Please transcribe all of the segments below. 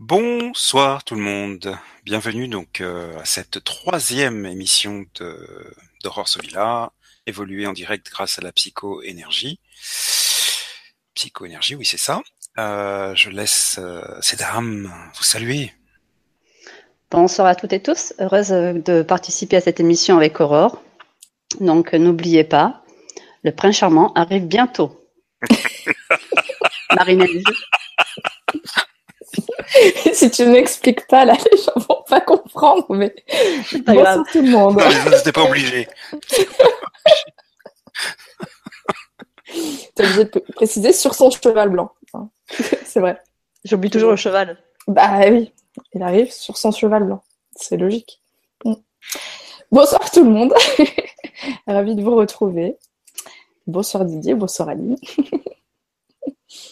Bonsoir tout le monde, bienvenue donc euh, à cette troisième émission de d'Aurore Sovilla, évoluée en direct grâce à la psycho-énergie. Psycho-énergie, oui c'est ça. Euh, je laisse euh, ces dames vous saluer. Bonsoir à toutes et tous, heureuse de participer à cette émission avec Aurore. Donc n'oubliez pas, le prince charmant arrive bientôt. si tu m'expliques pas, là, les gens vont pas comprendre, mais C'est pas grave. bonsoir tout le monde. C'était pas obligé. T'es obligé de préciser sur son cheval blanc. C'est vrai. J'oublie toujours le cheval. Bah oui, il arrive sur son cheval blanc. C'est logique. Mm. Bonsoir tout le monde. Ravi de vous retrouver. Bonsoir Didier, bonsoir Aline.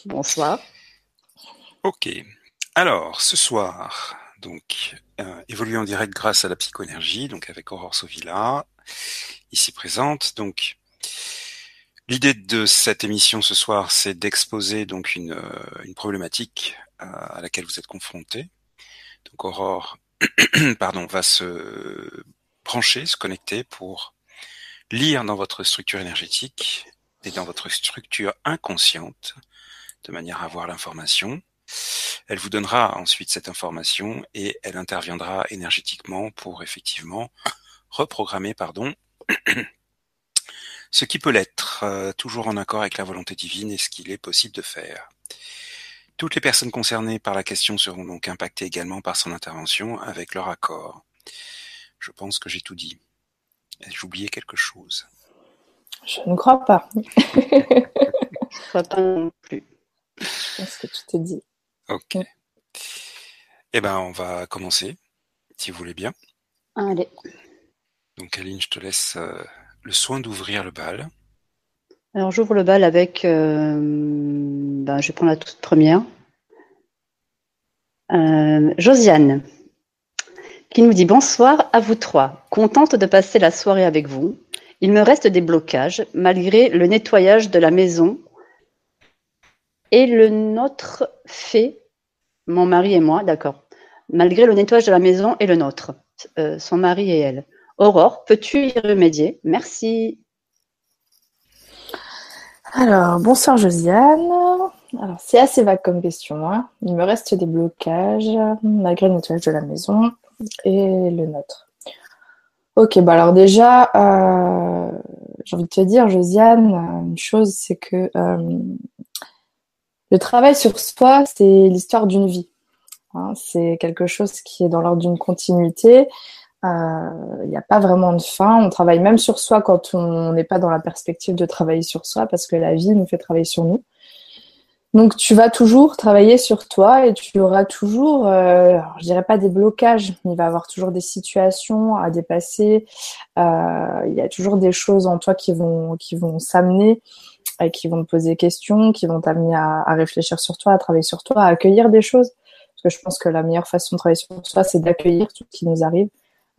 Bonsoir. Ok. Alors, ce soir, donc, euh, évoluer en direct grâce à la psychoénergie, donc avec Aurore Sovilla, ici présente. Donc, l'idée de cette émission ce soir, c'est d'exposer donc une, euh, problématique euh, à laquelle vous êtes confrontés. Donc, Aurore, pardon, va se brancher, se connecter pour lire dans votre structure énergétique et dans votre structure inconsciente, de manière à avoir l'information. Elle vous donnera ensuite cette information et elle interviendra énergétiquement pour effectivement reprogrammer, pardon, ce qui peut l'être, euh, toujours en accord avec la volonté divine et ce qu'il est possible de faire. Toutes les personnes concernées par la question seront donc impactées également par son intervention avec leur accord. Je pense que j'ai tout dit. J'ai oublié quelque chose. Je ne crois pas. Je crois pas non plus. Je pense que tout est dit. Ok. Eh ben, on va commencer, si vous voulez bien. Allez. Donc, Aline, je te laisse euh, le soin d'ouvrir le bal. Alors j'ouvre le bal avec. euh, ben, je vais prendre la toute première. Euh, Josiane, qui nous dit bonsoir à vous trois. Contente de passer la soirée avec vous. Il me reste des blocages malgré le nettoyage de la maison et le nôtre fait, mon mari et moi, d'accord. Malgré le nettoyage de la maison et le nôtre, euh, son mari et elle. Aurore, peux-tu y remédier? Merci. Alors, bonsoir Josiane. Alors, c'est assez vague comme question. hein. Il me reste des blocages malgré le nettoyage de la maison et le nôtre. Ok, bah alors déjà, euh, j'ai envie de te dire, Josiane, une chose, c'est que euh, le travail sur soi, c'est l'histoire d'une vie. hein. c'est quelque chose qui est dans l'ordre d'une continuité. Euh, Il n'y a pas vraiment de fin. On travaille même sur soi quand on n'est pas dans la perspective de travailler sur soi parce que la vie nous fait travailler sur nous. Donc tu vas toujours travailler sur toi et tu auras toujours, euh, je dirais pas des blocages, il va y avoir toujours des situations à dépasser. Euh, il y a toujours des choses en toi qui vont s'amener, qui vont te poser des questions, qui vont t'amener à, réfléchir sur toi, à travailler sur toi, à accueillir des choses. Parce que je pense que la meilleure façon de travailler sur soi, c'est d'accueillir tout ce qui nous arrive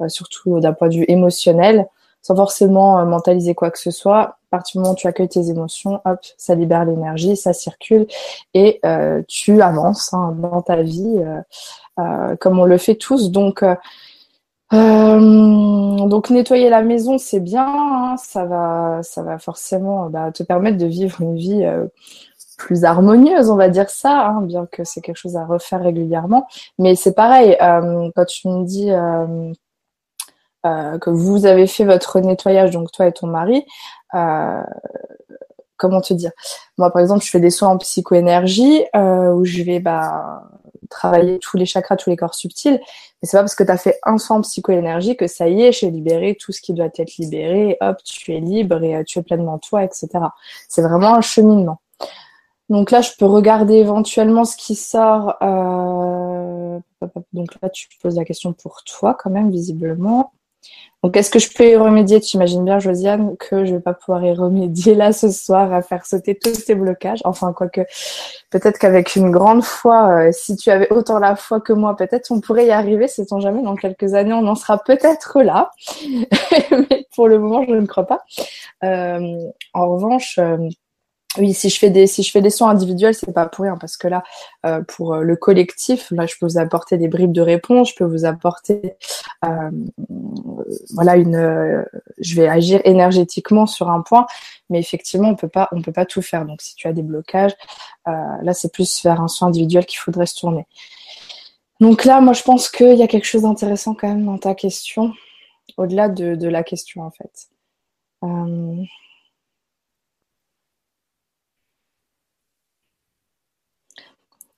euh, surtout d'un point de vue émotionnel, sans forcément euh, mentaliser quoi que ce soit. À partir du moment où tu accueilles tes émotions, hop, ça libère l'énergie, ça circule et euh, tu avances hein, dans ta vie comme on le fait tous. Donc, euh, euh, donc nettoyer la maison, c'est bien, hein, ça va, ça va forcément bah, te permettre de vivre une vie euh, plus harmonieuse, on va dire ça, hein, bien que c'est quelque chose à refaire régulièrement. Mais c'est pareil, euh, quand tu me dis euh, euh, que vous avez fait votre nettoyage, donc toi et ton mari, euh, comment te dire Moi, par exemple, je fais des soins en psychoénergie euh, où je vais bah, travailler tous les chakras, tous les corps subtils. Mais c'est pas parce que tu as fait un soin en psychoénergie que ça y est, j'ai libéré tout ce qui doit être libéré. Hop, tu es libre et euh, tu es pleinement toi, etc. C'est vraiment un cheminement. Donc là, je peux regarder éventuellement ce qui sort. euh, Donc là, tu poses la question pour toi quand même, visiblement. Donc, est-ce que je peux y remédier? Tu imagines bien, Josiane, que je vais pas pouvoir y remédier là ce soir à faire sauter tous ces blocages. Enfin, quoique, peut-être qu'avec une grande foi, euh, si tu avais autant la foi que moi, peut-être on pourrait y arriver. Sait-on jamais Dans quelques années, on en sera peut-être là. Mais pour le moment, je ne crois pas. Euh, en revanche, euh, oui, si je fais des si je fais des soins individuels, c'est pas pour rien parce que là, euh, pour le collectif, là, je peux vous apporter des bribes de réponse, je peux vous apporter, euh, voilà, une, je vais agir énergétiquement sur un point, mais effectivement, on peut pas on peut pas tout faire. Donc, si tu as des blocages, là, c'est plus vers un soin individuel qu'il faudrait se tourner. Donc là, moi, je pense qu'il y a quelque chose d'intéressant quand même dans ta question, au-delà de, de, la question en fait.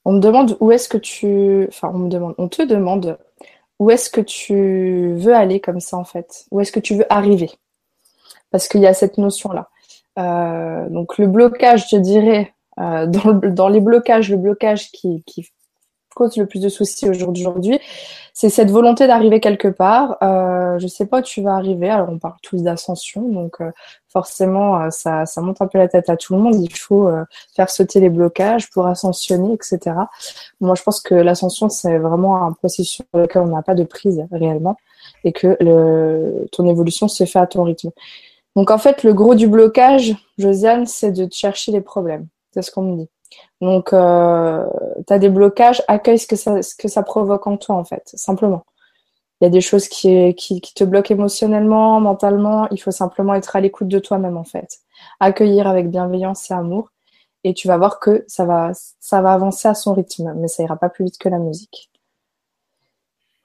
On me demande où est-ce que tu. Enfin, on me demande. On te demande où est-ce que tu veux aller comme ça, en fait. Où est-ce que tu veux arriver? Parce qu'il y a cette notion-là. Euh, donc, le blocage, je dirais, euh, dans, les blocages, le blocage qui cause le plus de soucis aujourd'hui, c'est cette volonté d'arriver quelque part. Euh, je sais pas où tu vas arriver. Alors on parle tous d'ascension, donc euh, forcément euh, ça, ça monte un peu la tête à tout le monde. Il faut euh, faire sauter les blocages pour ascensionner, etc. Moi je pense que l'ascension c'est vraiment un processus sur lequel on n'a pas de prise réellement et que le, ton évolution se fait à ton rythme. Donc en fait le gros du blocage, Josiane, c'est de chercher les problèmes. C'est ce qu'on me dit. Donc, euh, tu as des blocages, accueille ce que, ça, provoque en toi, en fait, simplement. Il y a des choses qui, te bloquent émotionnellement, mentalement. Il faut simplement être à l'écoute de toi-même, en fait. Accueillir avec bienveillance et amour. Et tu vas voir que ça va, avancer à son rythme, mais ça ira pas plus vite que la musique.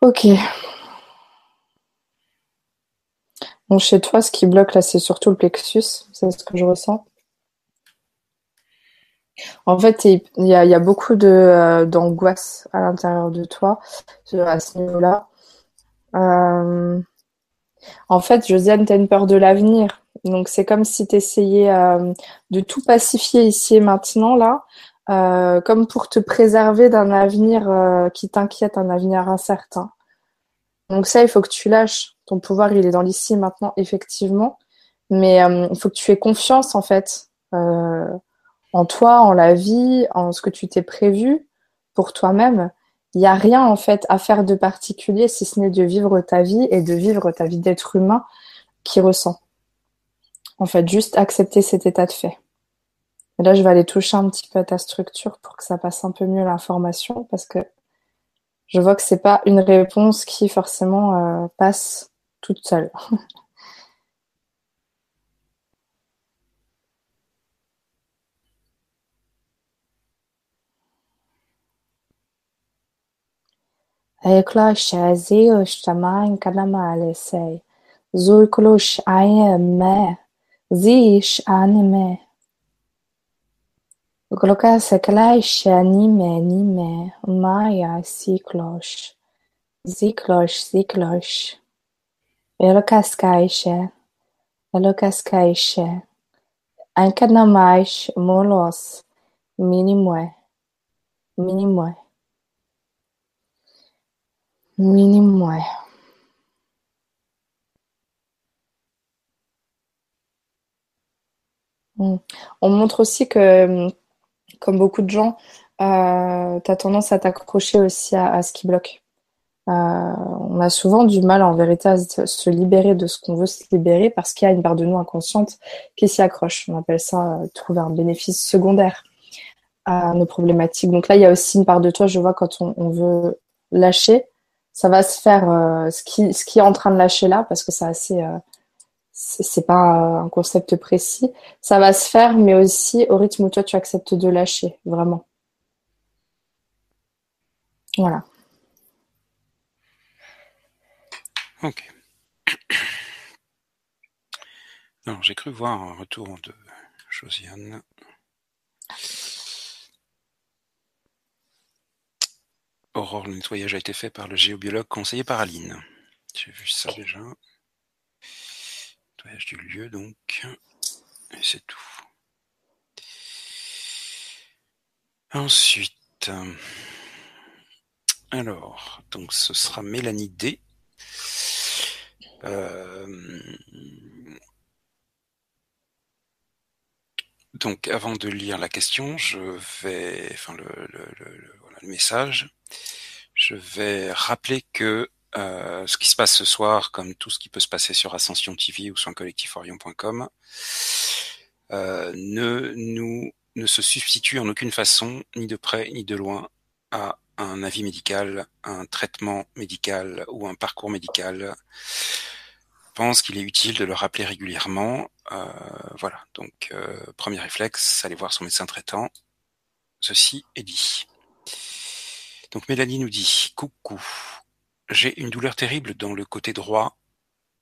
Ok. Bon, chez toi, ce qui bloque là, c'est surtout le plexus. C'est ce que je ressens. En fait, il y a, beaucoup de euh, d'angoisse à l'intérieur de toi à ce niveau-là. Euh, en fait, Josiane, tu as une peur de l'avenir. Donc, c'est comme si tu essayais euh, de tout pacifier ici et maintenant, là, comme pour te préserver d'un avenir qui t'inquiète, un avenir incertain. Donc ça, il faut que tu lâches. Ton pouvoir, il est dans l'ici et maintenant, effectivement. Mais il faut que tu aies confiance, en fait en toi, en la vie, en ce que tu t'es prévu pour toi-même. Il n'y a rien en fait à faire de particulier si ce n'est de vivre ta vie et de vivre ta vie d'être humain qui ressent. En fait, juste accepter cet état de fait. Et là, je vais aller toucher un petit peu à ta structure pour que ça passe un peu mieux l'information parce que je vois que c'est pas une réponse qui forcément euh, passe toute seule. يقلعش هذه واجتماع نكلم على ساي زو يقلوش عيا ما زيش عني ما يقولوكا سكلاش نيما نيما مايا سيكلوش زيكلوش زيكلوش يقولوكا سكايشة يقولوكا سكايشة أنكنا معيش مولوس مينيموه مينيموه Hmm. On montre aussi que, comme beaucoup de gens, euh, tu as tendance à t'accrocher aussi à, ce qui bloque. Euh, on a souvent du mal en vérité à se libérer de ce qu'on veut se libérer parce qu'il y a une part de nous inconsciente qui s'y accroche. On appelle ça euh, trouver un bénéfice secondaire à nos problématiques. Donc là, il y a aussi une part de toi, je vois, quand on veut lâcher, ça va se faire euh, ce qui est en train de lâcher là parce que c'est assez euh, c'est pas un concept précis. Ça va se faire mais aussi au rythme où toi tu acceptes de lâcher vraiment. Voilà. Ok. Non j'ai cru voir un retour de Josiane Aurore, le nettoyage a été fait par le géobiologue conseillé par Aline. J'ai vu ça déjà. Nettoyage du lieu, donc. Et c'est tout. Ensuite. Alors, donc ce sera Mélanie D. Euh, donc, avant de lire la question, je vais, enfin le message, je vais rappeler que euh, ce qui se passe ce soir, comme tout ce qui peut se passer sur Ascension TV ou sur collectiforion.com, euh, ne ne se substitue en aucune façon, ni de près ni de loin, à un avis médical, un traitement médical ou un parcours médical. Je pense qu'il est utile de le rappeler régulièrement. Euh, voilà, donc premier réflexe, aller voir son médecin traitant. Ceci est dit. Donc Mélanie nous dit Coucou, j'ai une douleur terrible dans le côté droit,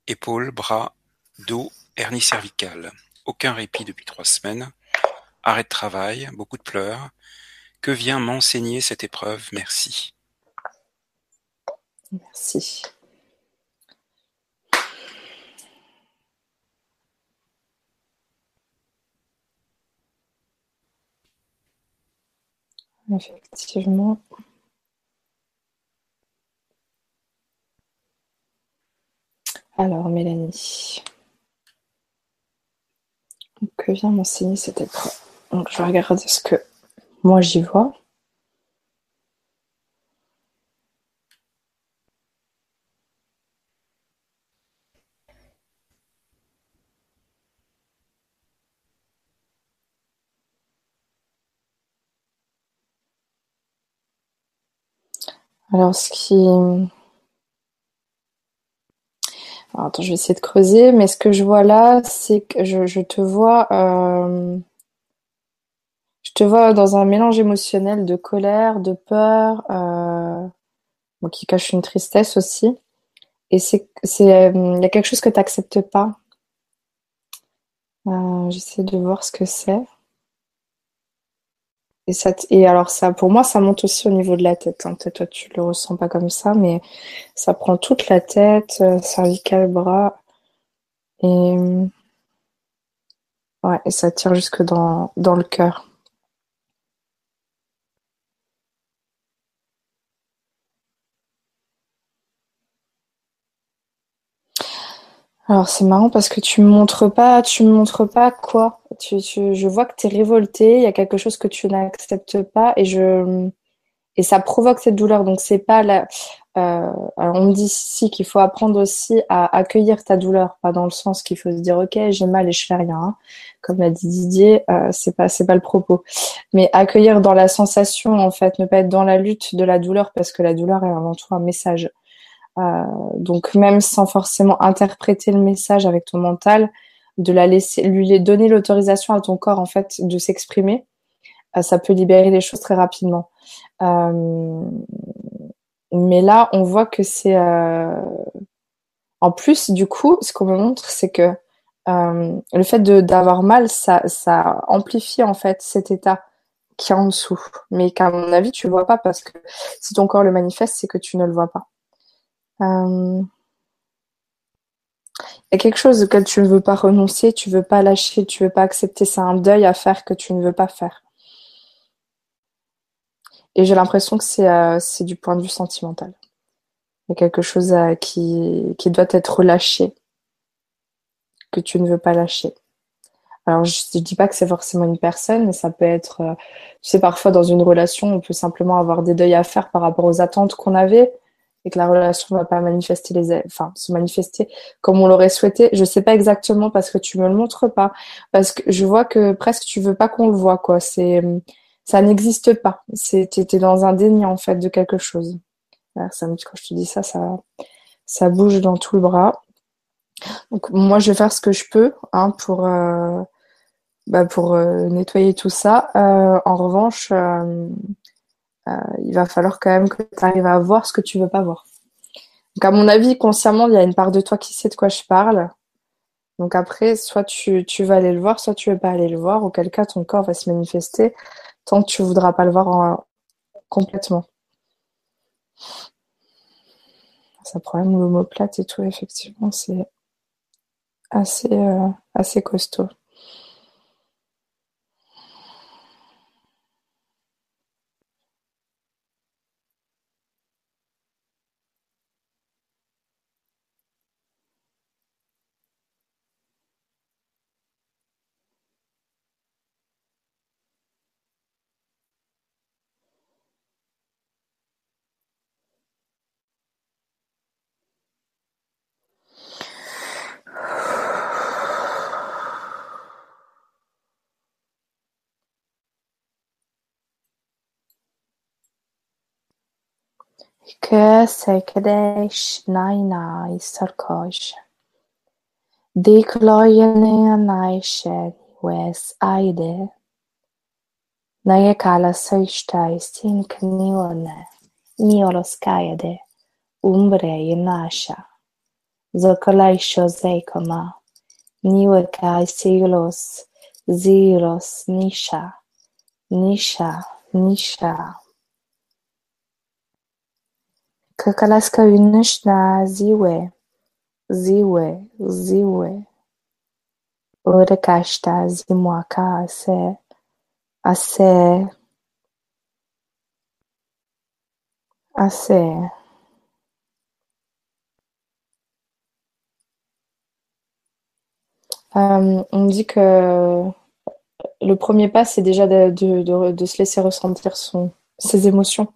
épaule, bras, dos, hernie cervicale. Aucun répit depuis trois semaines. Arrêt de travail, beaucoup de pleurs. Que vient m'enseigner cette épreuve? Merci. Merci. Effectivement. Alors, Mélanie. Que vient m'enseigner cette épreuve Donc, je vais regarder ce que moi j'y vois. Alors, ce qui. Attends, je vais essayer de creuser, mais ce que je vois là, c'est que je, te vois. Euh, je te vois dans un mélange émotionnel de colère, de peur, euh, qui cache une tristesse aussi. Et c'est, euh, il y a quelque chose que tu n'acceptes pas. j'essaie de voir ce que c'est. Et, ça et alors ça, pour moi, ça monte aussi au niveau de la tête. Hein. Peut-être toi, tu le ressens pas comme ça, mais ça prend toute la tête, euh, cervical, bras, et ouais, et ça tire jusque dans, dans le cœur. Alors c'est marrant parce que tu me montres pas, tu me montres pas quoi. Tu, je vois que tu es révolté, il y a quelque chose que tu n'acceptes pas et je et ça provoque cette douleur. Donc c'est pas la. Euh, on me dit ici qu'il faut apprendre aussi à accueillir ta douleur, pas dans le sens qu'il faut se dire ok j'ai mal et je fais rien. Comme l'a dit Didier, euh, c'est pas c'est pas le propos. Mais accueillir dans la sensation en fait, ne pas être dans la lutte de la douleur parce que la douleur est avant tout un message. Euh, donc même sans forcément interpréter le message avec ton mental, de la laisser, lui donner l'autorisation à ton corps en fait de s'exprimer, euh, ça peut libérer les choses très rapidement. Euh, mais là, on voit que c'est en plus du coup, ce qu'on me montre, c'est que le fait d'avoir mal, ça, amplifie en fait cet état qui est en dessous, mais qu'à mon avis, tu vois pas parce que si ton corps le manifeste, c'est que tu ne le vois pas. Euh, il y a quelque chose auquel tu ne veux pas renoncer, tu veux pas lâcher, tu veux pas accepter. C'est un deuil à faire que tu ne veux pas faire. Et j'ai l'impression que c'est euh, du point de vue sentimental. Il y a quelque chose euh, qui, qui doit être lâché, que tu ne veux pas lâcher. Alors, je ne dis pas que c'est forcément une personne, mais ça peut être, euh, tu sais, parfois dans une relation, on peut simplement avoir des deuils à faire par rapport aux attentes qu'on avait, que la relation ne va pas se manifester comme on l'aurait souhaité. Je sais pas exactement parce que tu me le montres pas, parce que je vois que presque tu veux pas qu'on le voit, quoi. C'est, ça n'existe pas. C'est, t'es dans un déni, en fait, de quelque chose. ça quand je te dis ça, ça, ça bouge dans tout le bras. Donc, moi, je vais faire ce que je peux, hein, pour, euh, bah, pour euh, nettoyer tout ça. Euh, en revanche, il va falloir quand même que tu arrives à voir ce que tu veux pas voir. Donc à mon avis, consciemment, il y a une part de toi qui sait de quoi je parle. Donc après, soit tu, vas aller le voir, soit tu veux pas aller le voir, auquel cas ton corps va se manifester tant que tu voudras pas le voir complètement. Ça même l'homoplate et tout, effectivement, c'est assez, euh, assez costaud. Köszökedés, najnaj sarkos. Diklojenea najšel vez ajde. Najekala se ištaj sin knione, nioloskajede, umbre je naša. Zokolajšo zejkoma, niuekaj silos, zilos niša, niša, niša. Kakalaska unishna ziwe. Ziwe. Ziwe. Urekashta zimwaka ase. Ase. Ase. Euh, on dit que le premier pas, c'est déjà de, de, de, de, se laisser ressentir son, ses émotions.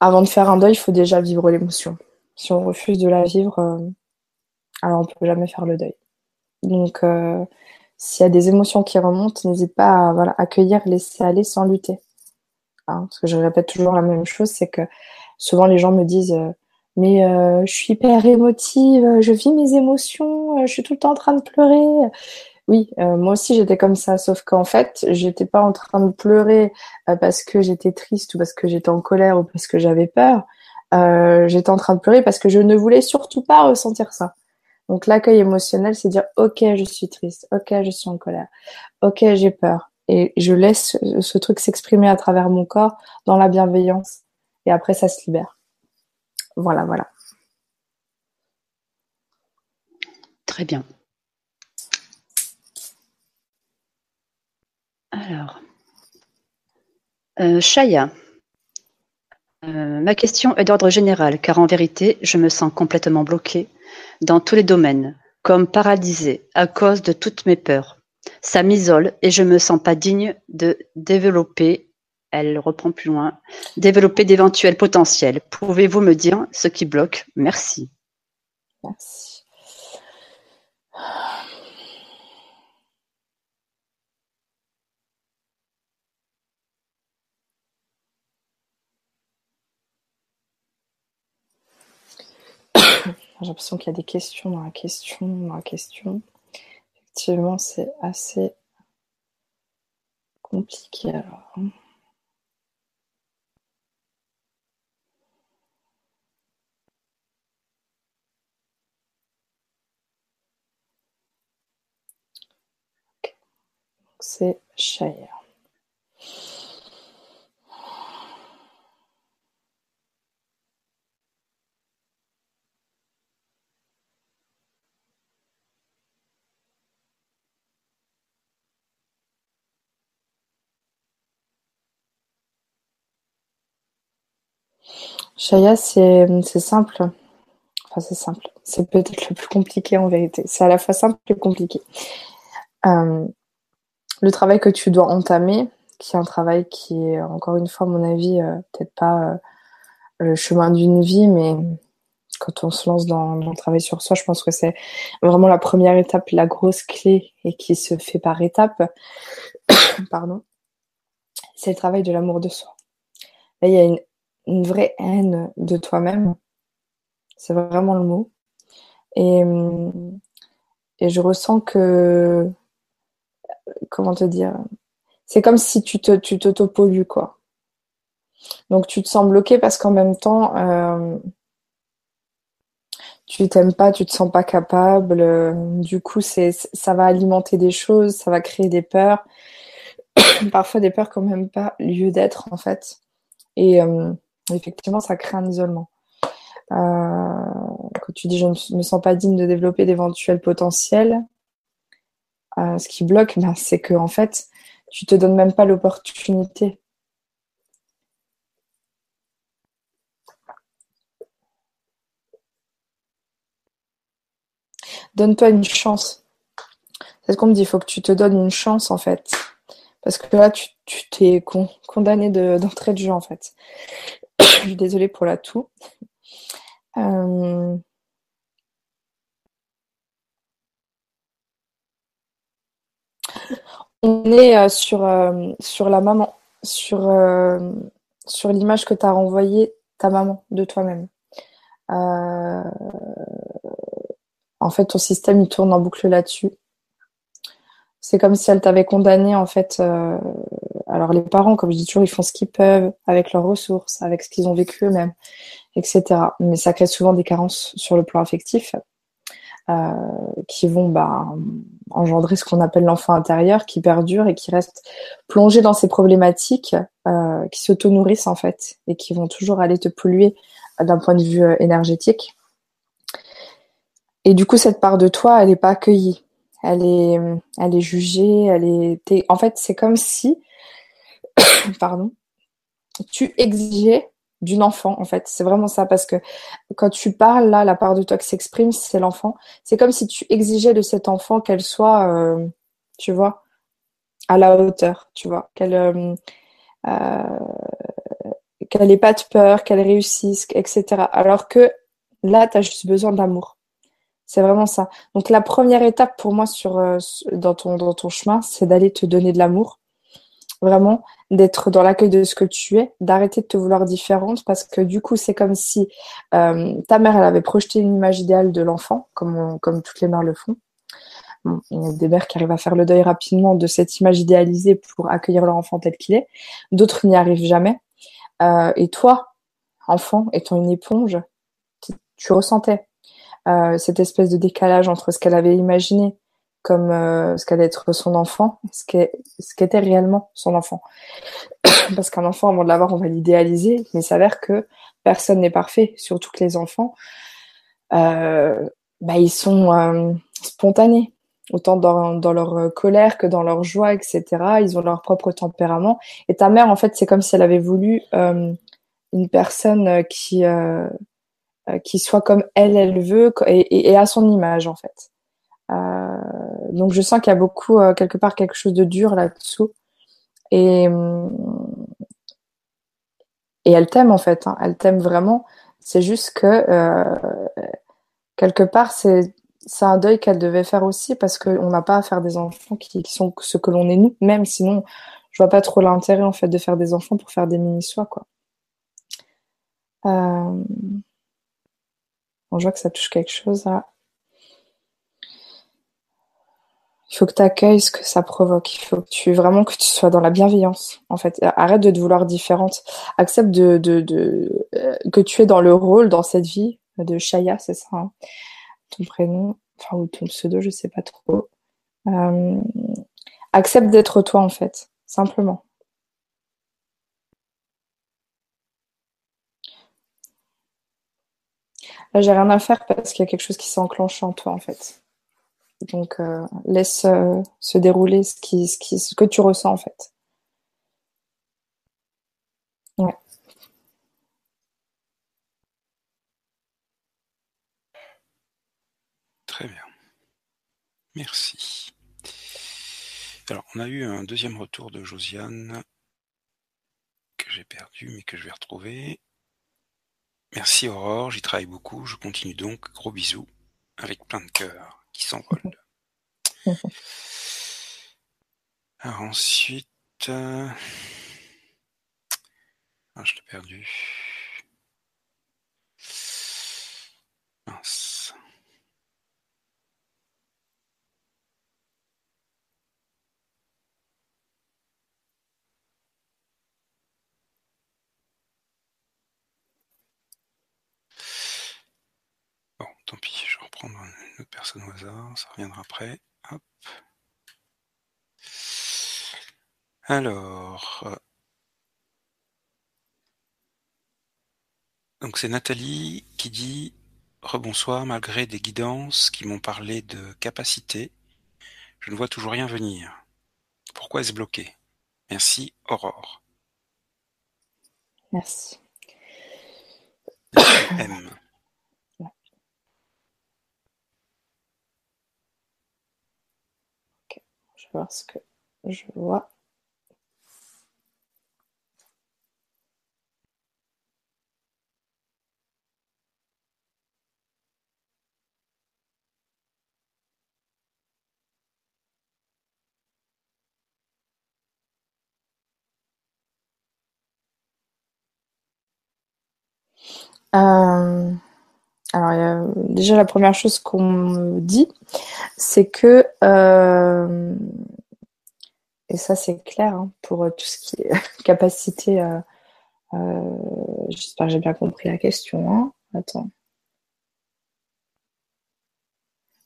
Avant de faire un deuil, il faut déjà vivre l'émotion. Si on refuse de la vivre, euh, alors on peut jamais faire le deuil. Donc, euh, s'il y a des émotions qui remontent, n'hésite pas à accueillir, laisser aller sans lutter. Hein, parce que je répète toujours la même chose, c'est que souvent les gens me disent euh, mais je suis hyper émotive, je vis mes émotions, je suis tout le temps en train de pleurer. Oui, euh, moi aussi j'étais comme ça, sauf qu'en fait, j'étais pas en train de pleurer euh, parce que j'étais triste ou parce que j'étais en colère ou parce que j'avais peur. Euh, j'étais en train de pleurer parce que je ne voulais surtout pas ressentir ça. Donc l'accueil émotionnel, c'est dire ok, je suis triste, ok, je suis en colère, ok, j'ai peur, et je laisse ce truc s'exprimer à travers mon corps dans la bienveillance, et après ça se libère. Voilà, voilà. Très bien. Alors, euh, Chaya, euh, ma question est d'ordre général, car en vérité, je me sens complètement bloquée dans tous les domaines, comme paralysée à cause de toutes mes peurs. Ça m'isole et je me sens pas digne de développer, elle reprend plus loin, développer d'éventuels potentiels. Pouvez-vous me dire ce qui bloque? Merci. Merci. J'ai l'impression qu'il y a des questions dans la question, dans la question. Effectivement, c'est assez compliqué alors. C'est Shaya. Shaya, c'est simple. Enfin, c'est simple. C'est peut-être le plus compliqué en vérité. C'est à la fois simple et compliqué. Euh, le travail que tu dois entamer, qui est un travail qui est, encore une fois, à mon avis, euh, peut-être pas euh, le chemin d'une vie, mais quand on se lance dans, dans, le travail sur soi, je pense que c'est vraiment la première étape, la grosse clé, et qui se fait par étapes. Pardon. C'est le travail de l'amour de soi. Là, il y a une une vraie haine de toi-même. C'est vraiment le mot. Et, et je ressens que, comment te dire, c'est comme si tu te, tu quoi. Donc tu te sens bloqué parce qu'en même temps, euh, tu t'aimes pas, tu te sens pas capable. du coup, c'est, ça va alimenter des choses, ça va créer des peurs. Parfois des peurs qui n'ont même pas lieu d'être, en fait. Et, euh, effectivement, ça crée un isolement. Euh, quand tu dis je ne me sens pas digne de développer d'éventuels potentiels, euh, ce qui bloque, ben, c'est que en fait, tu te donnes même pas l'opportunité. Donne-toi une chance. C'est ce qu'on me dit, il faut que tu te donnes une chance en fait. Parce que là, tu t'es condamné d'entrée de, jeu en fait. Je suis désolée pour la toux. Euh... On est euh, sur, euh, sur la maman, sur, sur l'image que t'as renvoyée ta maman de toi-même. En fait, ton système, il tourne en boucle là-dessus. C'est comme si elle t'avait condamné, en fait. Euh, alors, les parents, comme je dis toujours, ils font ce qu'ils peuvent avec leurs ressources, avec ce qu'ils ont vécu eux-mêmes, etc. Mais ça crée souvent des carences sur le plan affectif euh, qui vont bah, engendrer ce qu'on appelle l'enfant intérieur, qui perdure et qui reste plongé dans ces problématiques, euh, qui s'auto-nourrissent, en fait, et qui vont toujours aller te polluer d'un point de vue énergétique. Et du coup, cette part de toi, elle n'est pas accueillie. Elle est, elle est jugée, elle est. En fait, c'est comme si, pardon, tu exigeais d'une enfant, en fait. C'est vraiment ça, parce que quand tu parles, là, la part de toi qui s'exprime, c'est l'enfant. C'est comme si tu exigeais de cet enfant qu'elle soit, euh, tu vois, à la hauteur, tu vois, qu'elle euh, euh, qu'elle n'ait pas de peur, qu'elle réussisse, etc. Alors que là, tu as juste besoin d'amour. C'est vraiment ça. Donc la première étape pour moi euh, dans ton dans ton chemin, c'est d'aller te donner de l'amour. Vraiment, d'être dans l'accueil de ce que tu es, d'arrêter de te vouloir différente parce que du coup, c'est comme si euh, ta mère, elle avait projeté une image idéale de l'enfant, comme comme toutes les mères le font. Il y a des mères qui arrivent à faire le deuil rapidement de cette image idéalisée pour accueillir leur enfant tel qu'il est. D'autres n'y arrivent jamais. Euh, et toi, enfant, étant une éponge, tu ressentais cette espèce de décalage entre ce qu'elle avait imaginé comme euh, ce qu'allait être son enfant, ce qu'était réellement son enfant. Parce qu'un enfant, avant de l'avoir, on va l'idéaliser, mais il s'avère que personne n'est parfait, surtout que les enfants, euh, bah, ils sont euh, spontanés, autant dans, dans, leur colère que dans leur joie, etc. Ils ont leur propre tempérament. Et ta mère, en fait, c'est comme si elle avait voulu euh, une personne qui euh, qui soit comme elle, elle veut et, à son image en fait. Euh, donc je sens qu'il y a beaucoup euh, quelque part quelque chose de dur là-dessous et et elle t'aime en fait. Hein. Elle t'aime vraiment. C'est juste que euh, quelque part c'est c'est un deuil qu'elle devait faire aussi parce qu'on n'a pas à faire des enfants qui, sont ce que l'on est nous, même sinon je vois pas trop l'intérêt en fait de faire des enfants pour faire des mini-sois quoi. Euh... On je vois que ça touche quelque chose là. Il faut que tu accueilles ce que ça provoque. Il faut que tu vraiment que tu sois dans la bienveillance. En fait, arrête de te vouloir différente. Accepte euh, que tu es dans le rôle dans cette vie de Shaya, c'est ça, hein. ton prénom, enfin ou ton pseudo, je sais pas trop. Euh, accepte d'être toi en fait, simplement. Là, j'ai rien à faire parce qu'il y a quelque chose qui s'est enclenché en toi, en fait. Donc, euh, laisse euh, se dérouler ce, qui, ce, que tu ressens, en fait. Très bien. Merci. Alors, on a eu un deuxième retour de Josiane que j'ai perdu, mais que je vais retrouver. Merci Aurore, j'y travaille beaucoup, je continue donc, gros bisous, avec plein de cœurs qui s'envolent. Alors ensuite... Euh, ah, je l'ai perdu. Mince. tant reprendre une autre personne au hasard, ça reviendra après. Hop. Alors. Euh, donc c'est Nathalie qui dit Rebonsoir, malgré des guidances qui m'ont parlé de capacité, je ne vois toujours rien venir. Pourquoi est-ce bloqué? Merci, Aurore. Merci. M. vais voir ce que je vois. Euh, alors, déjà, la première chose qu'on me dit, c'est que, euh, et ça c'est clair hein, pour tout ce qui est capacité, j'espère que j'ai bien compris la question. Hein. Attends.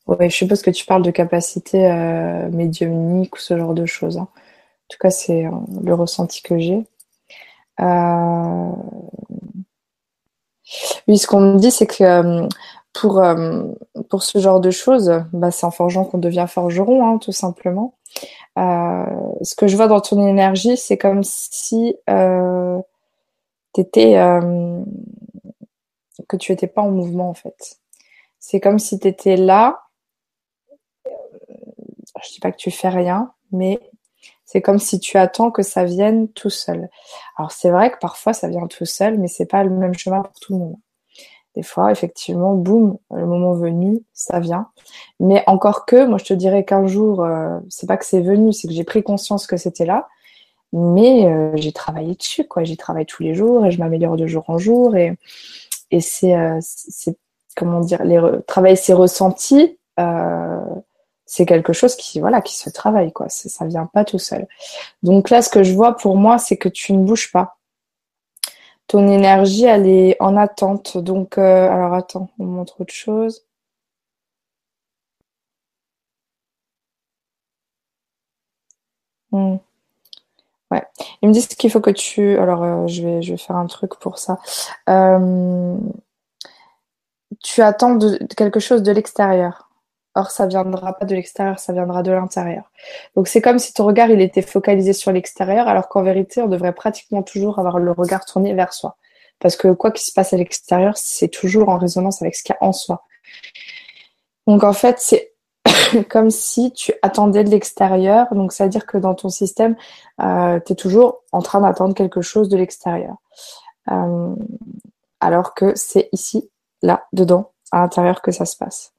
Oui, je suppose que tu parles de capacité euh, médiumnique ou ce genre de choses. Hein. En tout cas, c'est euh, le ressenti que j'ai. Euh, oui, ce qu'on me dit, c'est que euh, pour, pour ce genre de choses, bah, c'est en forgeant qu'on devient forgeron, hein, tout simplement. ce que je vois dans ton énergie, c'est comme si tu étais que tu étais pas en mouvement en fait. C'est comme si tu étais là je dis pas que tu fais rien, mais c'est comme si tu attends que ça vienne tout seul. Alors c'est vrai que parfois ça vient tout seul, mais c'est pas le même chemin pour tout le monde. Des fois, effectivement, boum, le moment venu, ça vient. Mais encore que, moi je te dirais qu'un jour, euh, c'est pas que c'est venu, c'est que j'ai pris conscience que c'était là, mais euh, j'ai travaillé dessus, quoi. J'y travaille tous les jours et je m'améliore de jour en jour et et c'est euh, comment dire, les travailler ses ressentis. C'est quelque chose qui voilà qui se travaille quoi ça vient pas tout seul donc là ce que je vois pour moi c'est que tu ne bouges pas ton énergie elle est en attente donc euh, alors attends on montre autre chose hmm. Ouais. Ils me disent qu'il faut que tu. Alors, euh, je, vais, faire un truc pour ça. Euh, tu attends quelque chose de l'extérieur. Or, ça viendra pas de l'extérieur, ça viendra de l'intérieur. Donc, c'est comme si ton regard, il était focalisé sur l'extérieur, alors qu'en vérité, on devrait pratiquement toujours avoir le regard tourné vers soi. Parce que quoi qu'il se passe à l'extérieur, c'est toujours en résonance avec ce qu'il y a en soi. Donc, en fait, c'est comme si tu attendais de l'extérieur. Donc, ça veut dire que dans ton système, euh, tu es toujours en train d'attendre quelque chose de l'extérieur. Euh, alors que c'est ici, là, dedans, à l'intérieur que ça se passe.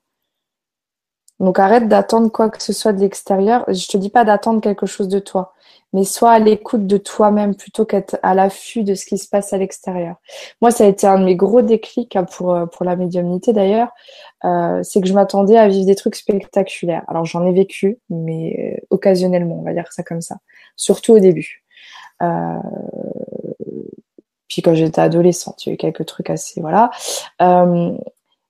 Donc arrête d'attendre quoi que ce soit de l'extérieur. Je te dis pas d'attendre quelque chose de toi, mais sois à l'écoute de toi-même plutôt qu'être à l'affût de ce qui se passe à l'extérieur. Moi, ça a été un de mes gros déclics hein, pour euh, pour la médiumnité d'ailleurs. Euh, c'est que je m'attendais à vivre des trucs spectaculaires. Alors j'en ai vécu, mais euh, occasionnellement, on va dire ça comme ça. Surtout au début. Euh, puis quand j'étais adolescente, il y a eu quelques trucs assez voilà. Euh,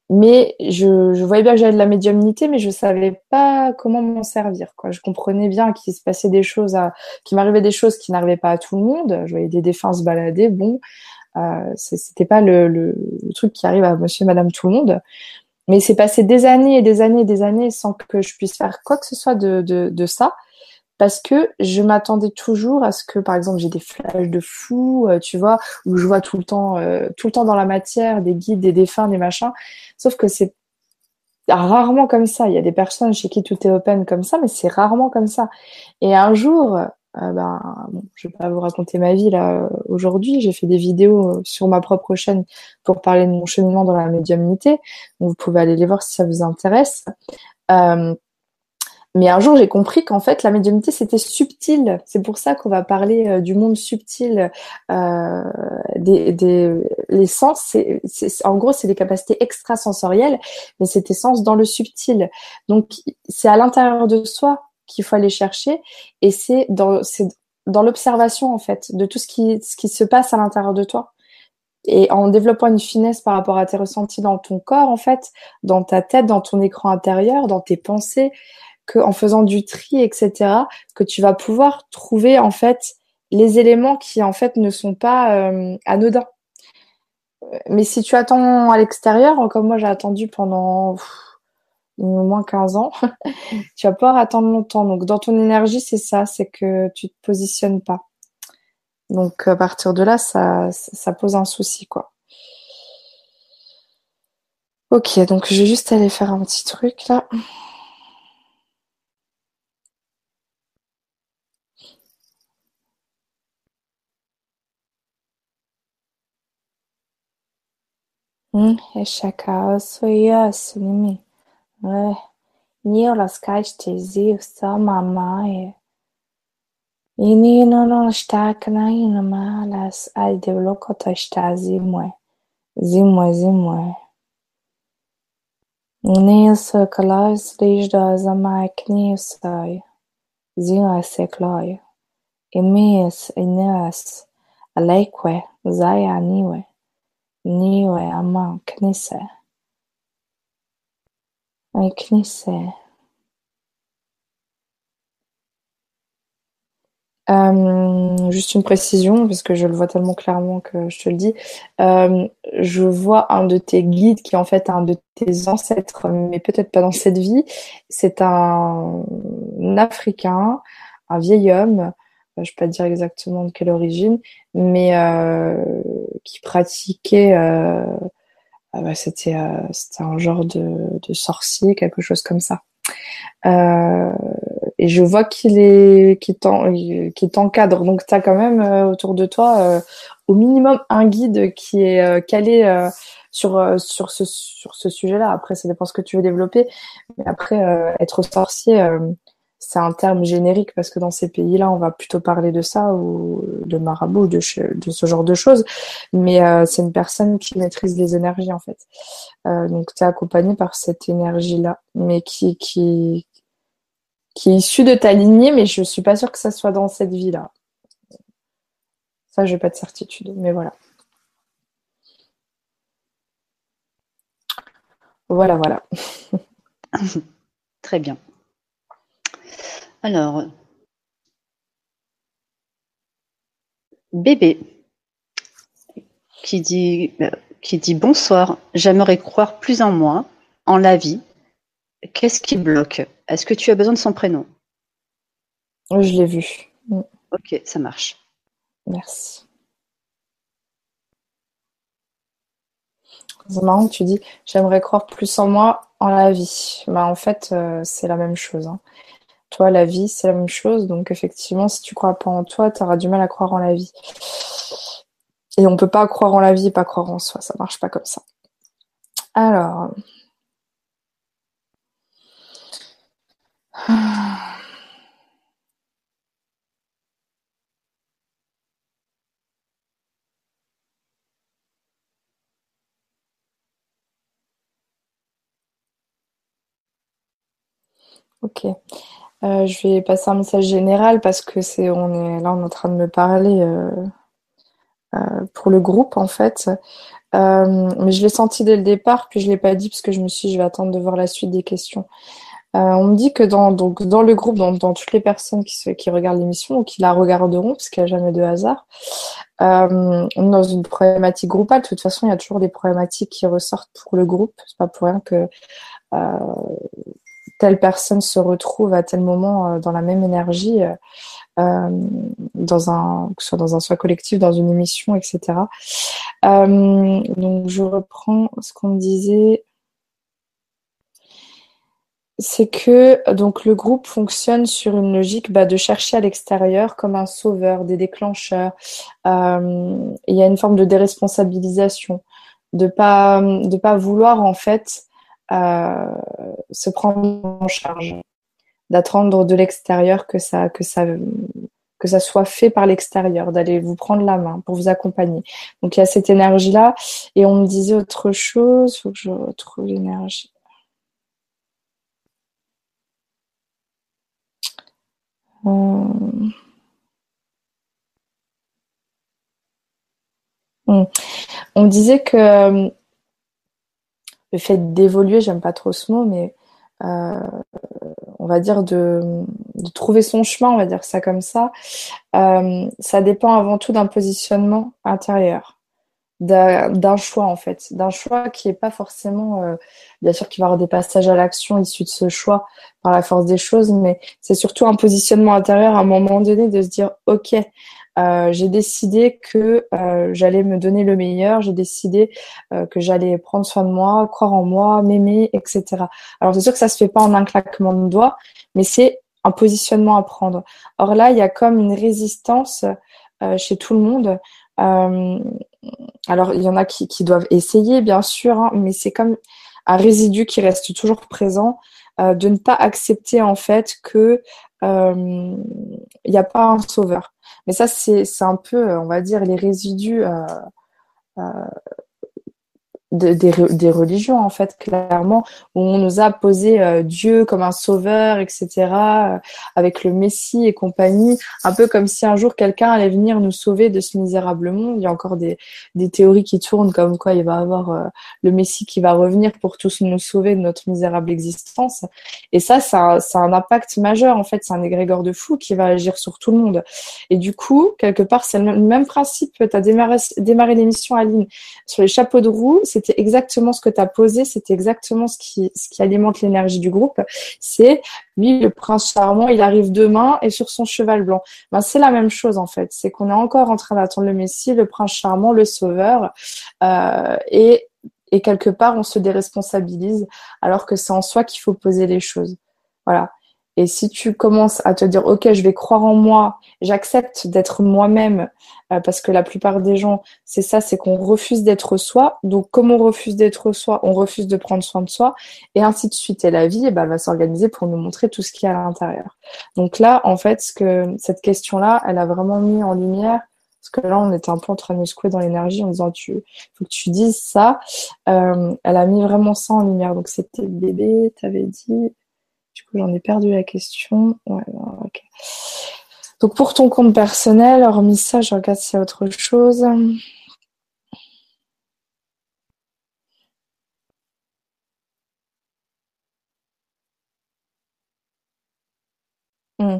mais je, je, voyais bien que j'avais de la médiumnité, mais je savais pas comment m'en servir. Quoi. Je comprenais bien qu'il se passait des choses, qu'il m'arrivait des choses qui n'arrivaient pas à tout le monde. Je voyais des défunts se balader. Bon, euh, c'était pas le, truc qui arrive à Monsieur, et Madame, tout le monde. Mais c'est passé des années et des années et des années sans que je puisse faire quoi que ce soit de ça parce que je m'attendais toujours à ce que, par exemple, j'ai des flashs de fou, euh, tu vois, où je vois tout le temps, euh, tout le temps dans la matière des guides, des défunts, des machins. Sauf que c'est rarement comme ça. Il y a des personnes chez qui tout est open comme ça, mais c'est rarement comme ça. Et un jour, euh, ben, je vais pas vous raconter ma vie là aujourd'hui. J'ai fait des vidéos sur ma propre chaîne pour parler de mon cheminement dans la médiumnité. Vous pouvez aller les voir si ça vous intéresse. Euh, mais un jour, j'ai compris qu'en fait, la médiumnité, c'était subtil. C'est pour ça qu'on va parler euh, du monde subtil. Euh, des, des, les sens, en gros, c'est des capacités extrasensorielles, mais c'est des sens dans le subtil. Donc, c'est à l'intérieur de soi qu'il faut aller chercher, et c'est dans, dans l'observation, en fait, de tout ce qui, ce qui se passe à l'intérieur de toi. Et en développant une finesse par rapport à tes ressentis dans ton corps, en fait, dans ta tête, dans ton écran intérieur, dans tes pensées, qu'en faisant du tri, etc., que tu vas pouvoir trouver en fait les éléments qui en fait ne sont pas euh, anodins. Mais si tu attends à l'extérieur, comme moi j'ai attendu pendant au moins 15 ans, tu vas pouvoir attendre longtemps. Donc dans ton énergie, c'est ça, c'est que tu te positionnes pas. Donc à partir de là, ça, ça pose un souci, quoi. Ok, donc je vais juste aller faire un petit truc là. Hum, Eschakal soyasumi. Niolaskastesi né? é. samamaya. Inino non stakna inamalas al devlokotasta zimwe. Zimwe zimwe. Nilsa kalais liždoza maiknīsai. Zimwe sekloja. Imies inies aleque é, zayaniwe. Klai. Emies ines alekwe zaya niwe, niwe ama knise. Ay knise. Euh, juste une précision, parce que je le vois tellement clairement que je te le dis. Euh, je vois un de tes guides qui est en fait un de tes ancêtres, mais peut-être pas dans cette vie. C'est un, Africain, un vieil homme, je peux pas dire exactement de quelle origine, mais euh, qui pratiquait, euh, ah bah, c'était euh, un genre de, de sorcier, quelque chose comme ça. Euh, et je vois qu'il est qui t'encadre. Donc tu as quand même euh, autour de toi euh, au minimum un guide qui est calé sur sur ce sur ce sujet-là. Après, ça dépend ce que tu veux développer. Mais après, être sorcier, c'est un terme générique parce que dans ces pays-là, on va plutôt parler de ça ou de marabout, de, de ce genre de choses. Mais c'est une personne qui maîtrise les énergies en fait. donc tu es accompagné par cette énergie-là, mais qui qui qui est issu de ta lignée, mais je suis pas sûre que ça soit dans cette vie-là. Ça, j'ai pas de certitude, mais voilà. Voilà, voilà. Très bien. Alors, bébé qui dit, qui dit bonsoir, j'aimerais croire plus en moi, en la vie, Qu'est-ce qui bloque? Est-ce que tu as besoin de son prénom? Je l'ai vu. Mm. Ok, ça marche. Merci. C'est marrant que tu dis j'aimerais croire plus en moi, en la vie. Bah, en fait, euh, c'est la même chose. Hein. Toi, la vie, c'est la même chose. Donc, effectivement, si tu crois pas en toi, tu auras du mal à croire en la vie. Et on peut pas croire en la vie et pas croire en soi. Ça marche pas comme ça. Alors, Ok. Euh, je vais passer un message général parce que c'est on est là on est en train de me parler euh, euh, pour le groupe en fait. mais je l'ai senti dès le départ, puis je l'ai pas dit parce que je me suis dit je vais attendre de voir la suite des questions. On me dit que dans, donc, dans le groupe, dans, dans toutes les personnes qui, qui regardent l'émission ou qui la regarderont, parce qu'il n'y a jamais de hasard, on est dans une problématique groupale. De toute façon, il y a toujours des problématiques qui ressortent pour le groupe. C'est pas pour rien que telle personne se retrouve à tel moment euh, dans la même énergie, euh, dans un, que ce soit dans un soi collectif, dans une émission, etc. Euh, donc, je reprends ce qu'on disait c'est que donc le groupe fonctionne sur une logique bah, de chercher à l'extérieur comme un sauveur, des déclencheurs. Euh, il y a une forme de déresponsabilisation, de pas de pas vouloir en fait euh, se prendre en charge, d'attendre de l'extérieur que ça que ça que ça soit fait par l'extérieur, d'aller vous prendre la main pour vous accompagner. Donc il y a cette énergie là et on me disait autre chose, faut que je retrouve l'énergie. Hmm. On disait que euh, le fait d'évoluer, j'aime pas trop ce mot, mais euh, on va dire de, trouver son chemin, on va dire ça comme ça, euh, ça dépend avant tout d'un positionnement intérieur d'un choix en fait, d'un choix qui est pas forcément, euh, bien sûr qu'il va y avoir des passages à l'action issus de ce choix par la force des choses, mais c'est surtout un positionnement intérieur à un moment donné de se dire ok, euh, j'ai décidé que euh, j'allais me donner le meilleur, j'ai décidé que j'allais prendre soin de moi, croire en moi, m'aimer, etc. Alors c'est sûr que ça se fait pas en un claquement de doigts, mais c'est un positionnement à prendre. Or là, il y a comme une résistance chez tout le monde. Euh, alors, il y en a qui, doivent essayer, bien sûr, hein, mais c'est comme un résidu qui reste toujours présent, euh, de ne pas accepter en fait que euh, il n'y a pas un sauveur. Mais ça, c'est un peu, on va dire, les résidus des, des, religions en fait clairement où on nous a posé euh, Dieu comme un sauveur etc euh, avec le Messie et compagnie un peu comme si un jour quelqu'un allait venir nous sauver de ce misérable monde. Il y a encore des, des théories qui tournent comme quoi il va avoir euh, le Messie qui va revenir pour tous nous sauver de notre misérable existence. Et ça ça, ça a un impact majeur en fait c'est un égrégore de fou qui va agir sur tout le monde. Et du coup quelque part c'est le même, principe. Tu as démarré, démarré l'émission Aline sur les chapeaux de roue c'est c'était exactement ce que tu as posé, c'était exactement ce qui, alimente l'énergie du groupe. C'est lui, le prince charmant, il arrive demain et sur son cheval blanc. Ben, c'est la même chose en fait. C'est qu'on est encore en train d'attendre le Messie, le prince charmant, le sauveur. Euh, et, et quelque part, on se déresponsabilise alors que c'est en soi qu'il faut poser les choses. Voilà. Et si tu commences à te dire, OK, je vais croire en moi, j'accepte d'être moi-même, euh, parce que la plupart des gens, c'est ça, c'est qu'on refuse d'être soi. Donc, comme on refuse d'être soi, on refuse de prendre soin de soi, et ainsi de suite. Et la vie, eh ben, elle va s'organiser pour nous montrer tout ce qu'il y a à l'intérieur. Donc là, en fait, ce que cette question-là, elle a vraiment mis en lumière parce que là, on était un peu en train de nous secouer dans l'énergie en disant tu faut que tu dises ça. Euh, elle a mis vraiment ça en lumière. Donc c'était bébé, t'avais dit j'en ai perdu la question. Donc pour ton compte personnel, hormis ça, je regarde s'il y a autre chose. Hmm.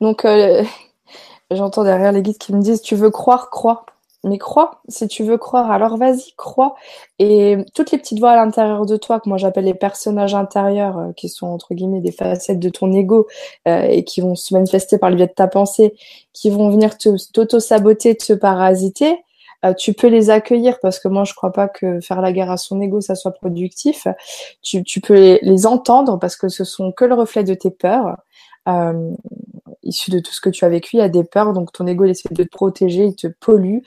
Donc euh, j'entends derrière les guides qui me disent tu veux croire, crois mais crois, si tu veux croire, alors vas-y, crois. Et toutes les petites voix à l'intérieur de toi, que moi j'appelle les personnages intérieurs, euh, qui sont entre guillemets des facettes de ton ego, euh, et qui vont se manifester par le biais de ta pensée, qui vont venir t'auto-saboter, te parasiter, euh, tu peux les accueillir parce que moi je crois pas que faire la guerre à son ego ça soit productif. Tu, peux les, entendre parce que ce sont que le reflet de tes peurs issu de tout ce que tu as vécu, il y a des peurs, donc ton ego il essaie de te protéger, il te pollue.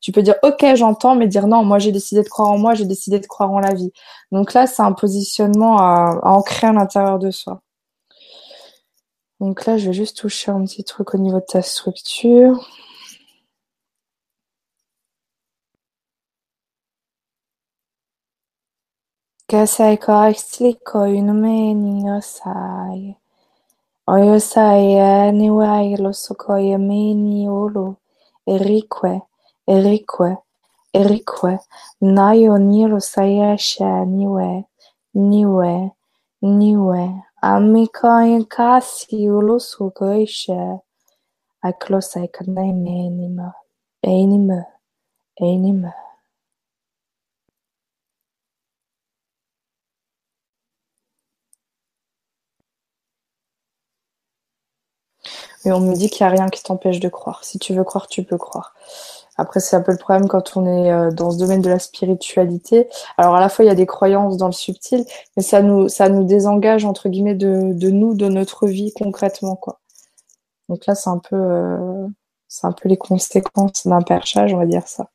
Tu peux dire ok j'entends, mais dire non, moi j'ai décidé de croire en moi, j'ai décidé de croire en la vie. Donc là c'est un positionnement à, ancrer à l'intérieur de soi. Donc là je vais juste toucher un petit truc au niveau de ta structure. Oyosayenewailosikoyemeeniolu erikwe erikwe erikwe. Nayo nilosayashaaniwe niwe niwe amikanyakasiulusugoishe akilosaikanaimenime enima einime Et on me dit qu'il n'y a rien qui t'empêche de croire. Si tu veux croire, tu peux croire. Après, c'est un peu le problème quand on est euh, dans ce domaine de la spiritualité. Alors, à la fois, il y a des croyances dans le subtil, mais ça nous, désengage, entre guillemets, de, nous, de notre vie concrètement, quoi. Donc là, c'est un peu, euh, les conséquences d'un perchage, on va dire ça.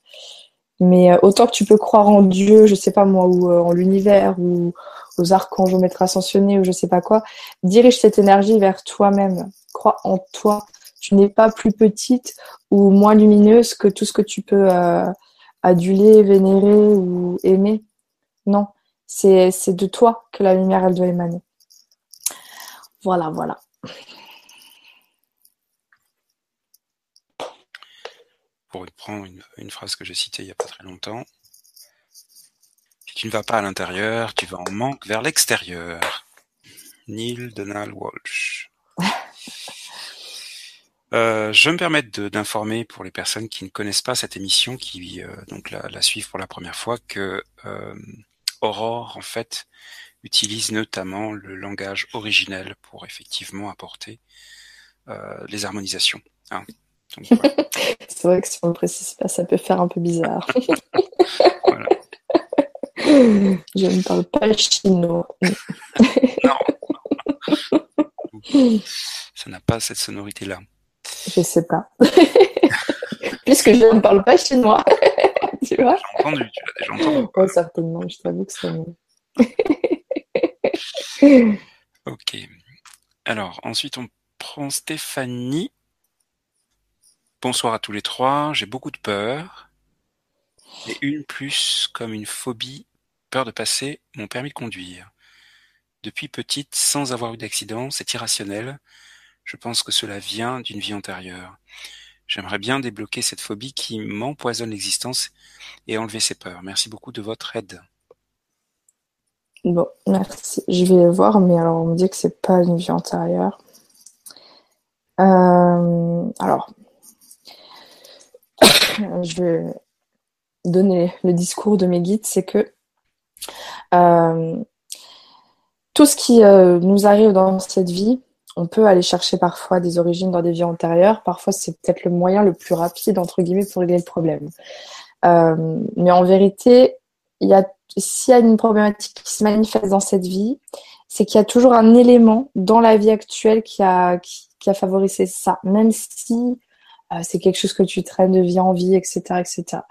Mais euh, autant que tu peux croire en Dieu, je sais pas moi, ou en l'univers, ou aux archanges, au maître ascensionné, ou je sais pas quoi, dirige cette énergie vers toi-même crois en toi. Tu n'es pas plus petite ou moins lumineuse que tout ce que tu peux euh, aduler, vénérer ou aimer. Non, c'est de toi que la lumière, elle doit émaner. Voilà, voilà. Pour reprendre une, une phrase que j'ai citée il n'y a pas très longtemps, tu ne vas pas à l'intérieur, tu vas en manque vers l'extérieur. Neil Donald Walsh. Euh, je me permets d'informer pour les personnes qui ne connaissent pas cette émission, qui euh, donc la, suivent pour la première fois, que euh, Aurore en fait utilise notamment le langage originel pour effectivement apporter les harmonisations. Hein. C'est vrai que si on ne précise pas, ça peut faire un peu bizarre. Je ne parle pas chinois. non. Ça n'a pas cette sonorité-là. Je sais pas. Puisque je ne parle pas chinois. tu vois? J'ai entendu, tu l'as déjà entendu. Oh, certainement, je t'avoue que c'est ok. Alors, ensuite, on prend Stéphanie. Bonsoir à tous les trois. J'ai beaucoup de peur. Et une plus comme une phobie peur de passer mon permis de conduire. Depuis petite, sans avoir eu d'accident, c'est irrationnel. Je pense que cela vient d'une vie antérieure. J'aimerais bien débloquer cette phobie qui m'empoisonne l'existence et enlever ces peurs. Merci beaucoup de votre aide. Bon, merci. Je vais voir, mais alors on me dit que c'est pas une vie antérieure. Euh, alors, je vais donner le discours de mes guides, c'est que tout ce qui euh, nous arrive dans cette vie, on peut aller chercher parfois des origines dans des vies antérieures. Parfois, c'est peut-être le moyen le plus rapide, entre guillemets, pour régler le problème. Euh, mais en vérité, a, s'il y a une problématique qui se manifeste dans cette vie, c'est qu'il y a toujours un élément dans la vie actuelle qui a, qui, a favorisé ça, même si euh, c'est quelque chose que tu traînes de vie en vie, etc., etc.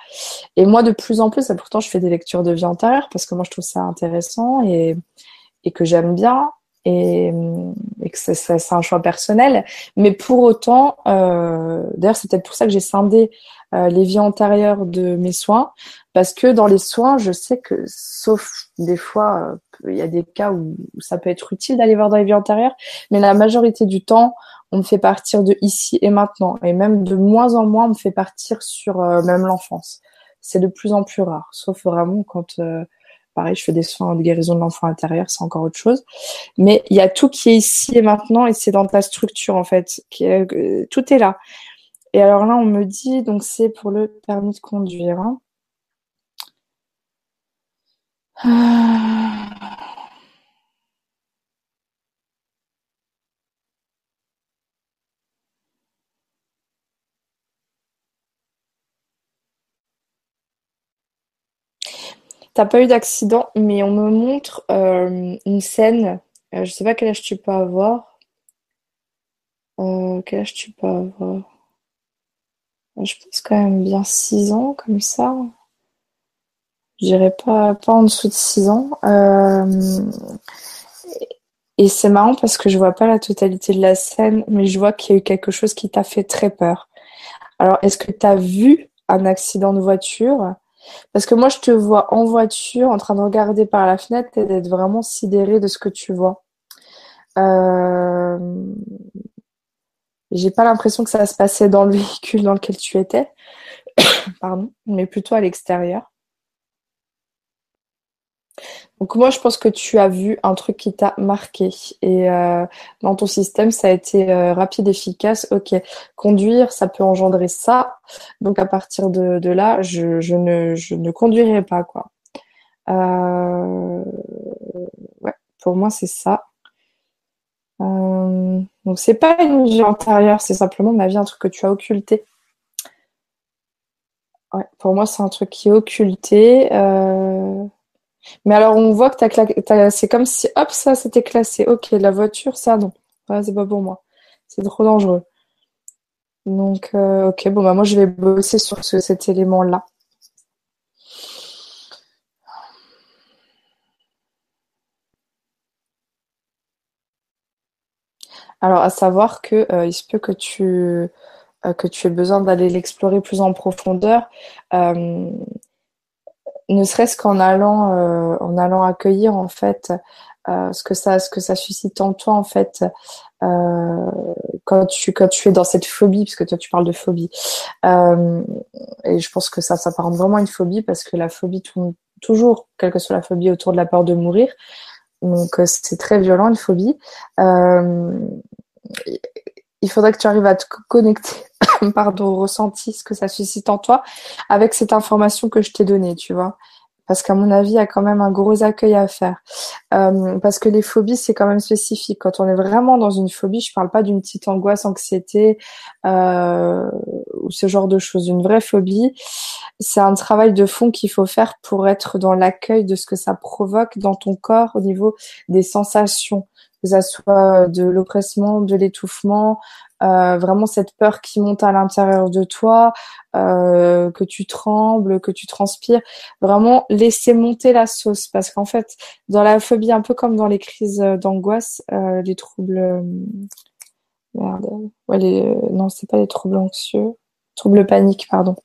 Et moi, de plus en plus, et pourtant, je fais des lectures de vie antérieure parce que moi, je trouve ça intéressant et, et que j'aime bien et, et que c'est un choix personnel. Mais pour autant, euh, d'ailleurs, c'est peut-être pour ça que j'ai scindé euh, les vies antérieures de mes soins, parce que dans les soins, je sais que, sauf des fois, euh, il y a des cas où, ça peut être utile d'aller voir dans les vies antérieures, mais la majorité du temps, on me fait partir de ici et maintenant, et même de moins en moins, on me fait partir sur euh, même l'enfance. C'est de plus en plus rare, sauf vraiment quand Pareil, je fais des soins de guérison de l'enfant intérieur, c'est encore autre chose. Mais il y a tout qui est ici et maintenant et c'est dans ta structure en fait. Euh, tout est là. Et alors là, on me dit, donc c'est pour le permis de conduire. Hein. T'as pas eu d'accident, mais on me montre euh, une scène. Euh, je sais pas quel âge tu peux avoir. Euh, quel âge tu peux avoir? Je pense quand même bien 6 ans, comme ça. Je dirais pas, pas en dessous de 6 ans. et c'est marrant parce que je vois pas la totalité de la scène, mais je vois qu'il y a eu quelque chose qui t'a fait très peur. Alors, est-ce que tu as vu un accident de voiture? Parce que moi, je te vois en voiture, en train de regarder par la fenêtre et d'être vraiment sidéré de ce que tu vois. Euh... J'ai pas l'impression que ça se passait dans le véhicule dans lequel tu étais, pardon, mais plutôt à l'extérieur. Donc moi, je pense que tu as vu un truc qui t'a marqué. Et euh, dans ton système, ça a été euh, rapide, efficace. Ok, conduire, ça peut engendrer ça. Donc à partir de, là, je, je, ne, je ne conduirai pas. quoi. Euh, ouais, pour moi, c'est ça. Euh, donc c'est pas une vie antérieure, c'est simplement ma vie, un truc que tu as occulté. Ouais, pour moi, c'est un truc qui est occulté. Euh... Mais alors, on voit que c'est comme si, hop, ça, c'était classé. Ok, la voiture, ça, non. Ouais, c'est pas pour moi. C'est trop dangereux. Donc, euh, ok, bon, bah, moi, je vais bosser sur cet élément-là. Alors, à savoir que euh, il se peut que tu euh, que tu aies besoin d'aller l'explorer plus en profondeur ne serait-ce qu'en allant euh, en allant accueillir en fait euh, ce que ça ce que ça suscite en toi en fait euh, quand tu quand tu es dans cette phobie parce que toi tu parles de phobie et je pense que ça ça s'apparente vraiment une phobie parce que la phobie tourne toujours quelle que soit la phobie autour de la peur de mourir donc c'est très violent une phobie il faudrait que tu arrives à te connecter pardon, ressenti, ce que ça suscite en toi, avec cette information que je t'ai donnée, tu vois. Parce qu'à mon avis, il y a quand même un gros accueil à faire. Euh, parce que les phobies, c'est quand même spécifique. Quand on est vraiment dans une phobie, je parle pas d'une petite angoisse, anxiété euh, ou ce genre de choses. Une vraie phobie, c'est un travail de fond qu'il faut faire pour être dans l'accueil de ce que ça provoque dans ton corps au niveau des sensations que ça soit de l'oppressement, de l'étouffement, euh, vraiment cette peur qui monte à l'intérieur de toi, euh, que tu trembles, que tu transpires, vraiment laisser monter la sauce parce qu'en fait, dans la phobie, un peu comme dans les crises d'angoisse, euh, les troubles, euh, merde, ouais, les, non, c'est pas les troubles anxieux, troubles paniques, pardon.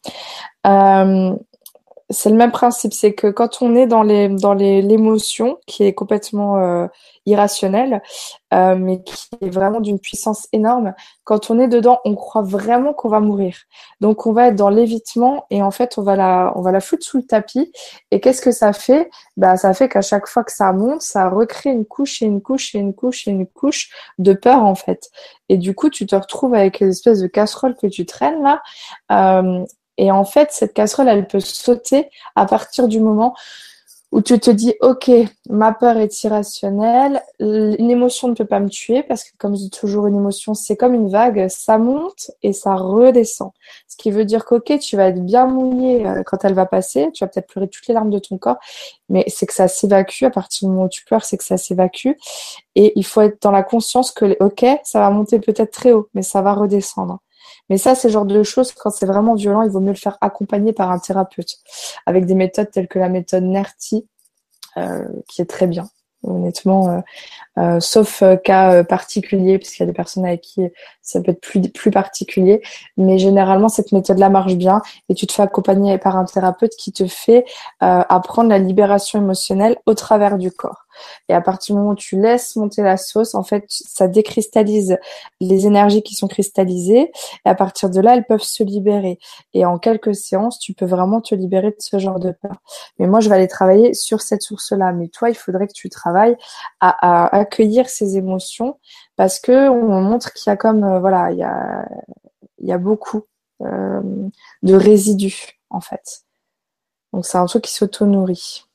C'est le même principe, c'est que quand on est dans les dans les l'émotion qui est complètement euh, irrationnelle, euh, mais qui est vraiment d'une puissance énorme, quand on est dedans, on croit vraiment qu'on va mourir. Donc on va être dans l'évitement et en fait on va la on va la foutre sous le tapis. Et qu'est-ce que ça fait? Bah ça fait qu'à chaque fois que ça monte, ça recrée une couche et une couche et une couche et une couche de peur en fait. Et du coup tu te retrouves avec une espèce de casserole que tu traînes là. Euh, et en fait, cette casserole, elle peut sauter à partir du moment où tu te dis, OK, ma peur est irrationnelle, une émotion ne peut pas me tuer parce que comme je dis toujours, une émotion, c'est comme une vague, ça monte et ça redescend. Ce qui veut dire qu'OK, tu vas être bien mouillé euh, quand elle va passer, tu vas peut-être pleurer toutes les larmes de ton corps, mais c'est que ça s'évacue. À partir du moment où tu pleures, c'est que ça s'évacue. Et il faut être dans la conscience que, OK, ça va monter peut-être très haut, mais ça va redescendre. Mais ça, c'est le genre de choses, quand c'est vraiment violent, il vaut mieux le faire accompagner par un thérapeute, avec des méthodes telles que la méthode NERTI, euh, qui est très bien honnêtement, euh, euh, sauf cas particulier, puisqu'il y a des personnes avec qui ça peut être plus, plus particulier. Mais généralement, cette méthode-là marche bien et tu te fais accompagner par un thérapeute qui te fait apprendre la libération émotionnelle au travers du corps. Et à partir du moment où tu laisses monter la sauce, en fait, ça décristallise les énergies qui sont cristallisées. Et à partir de là, elles peuvent se libérer. Et en quelques séances, tu peux vraiment te libérer de ce genre de peur. Mais moi, je vais aller travailler sur cette source-là. Mais toi, il faudrait que tu travailles à, accueillir ces émotions parce que on montre qu'il y a comme, euh, voilà, il y a, beaucoup euh, de résidus, en fait. Donc, c'est un truc qui s'auto-nourrit.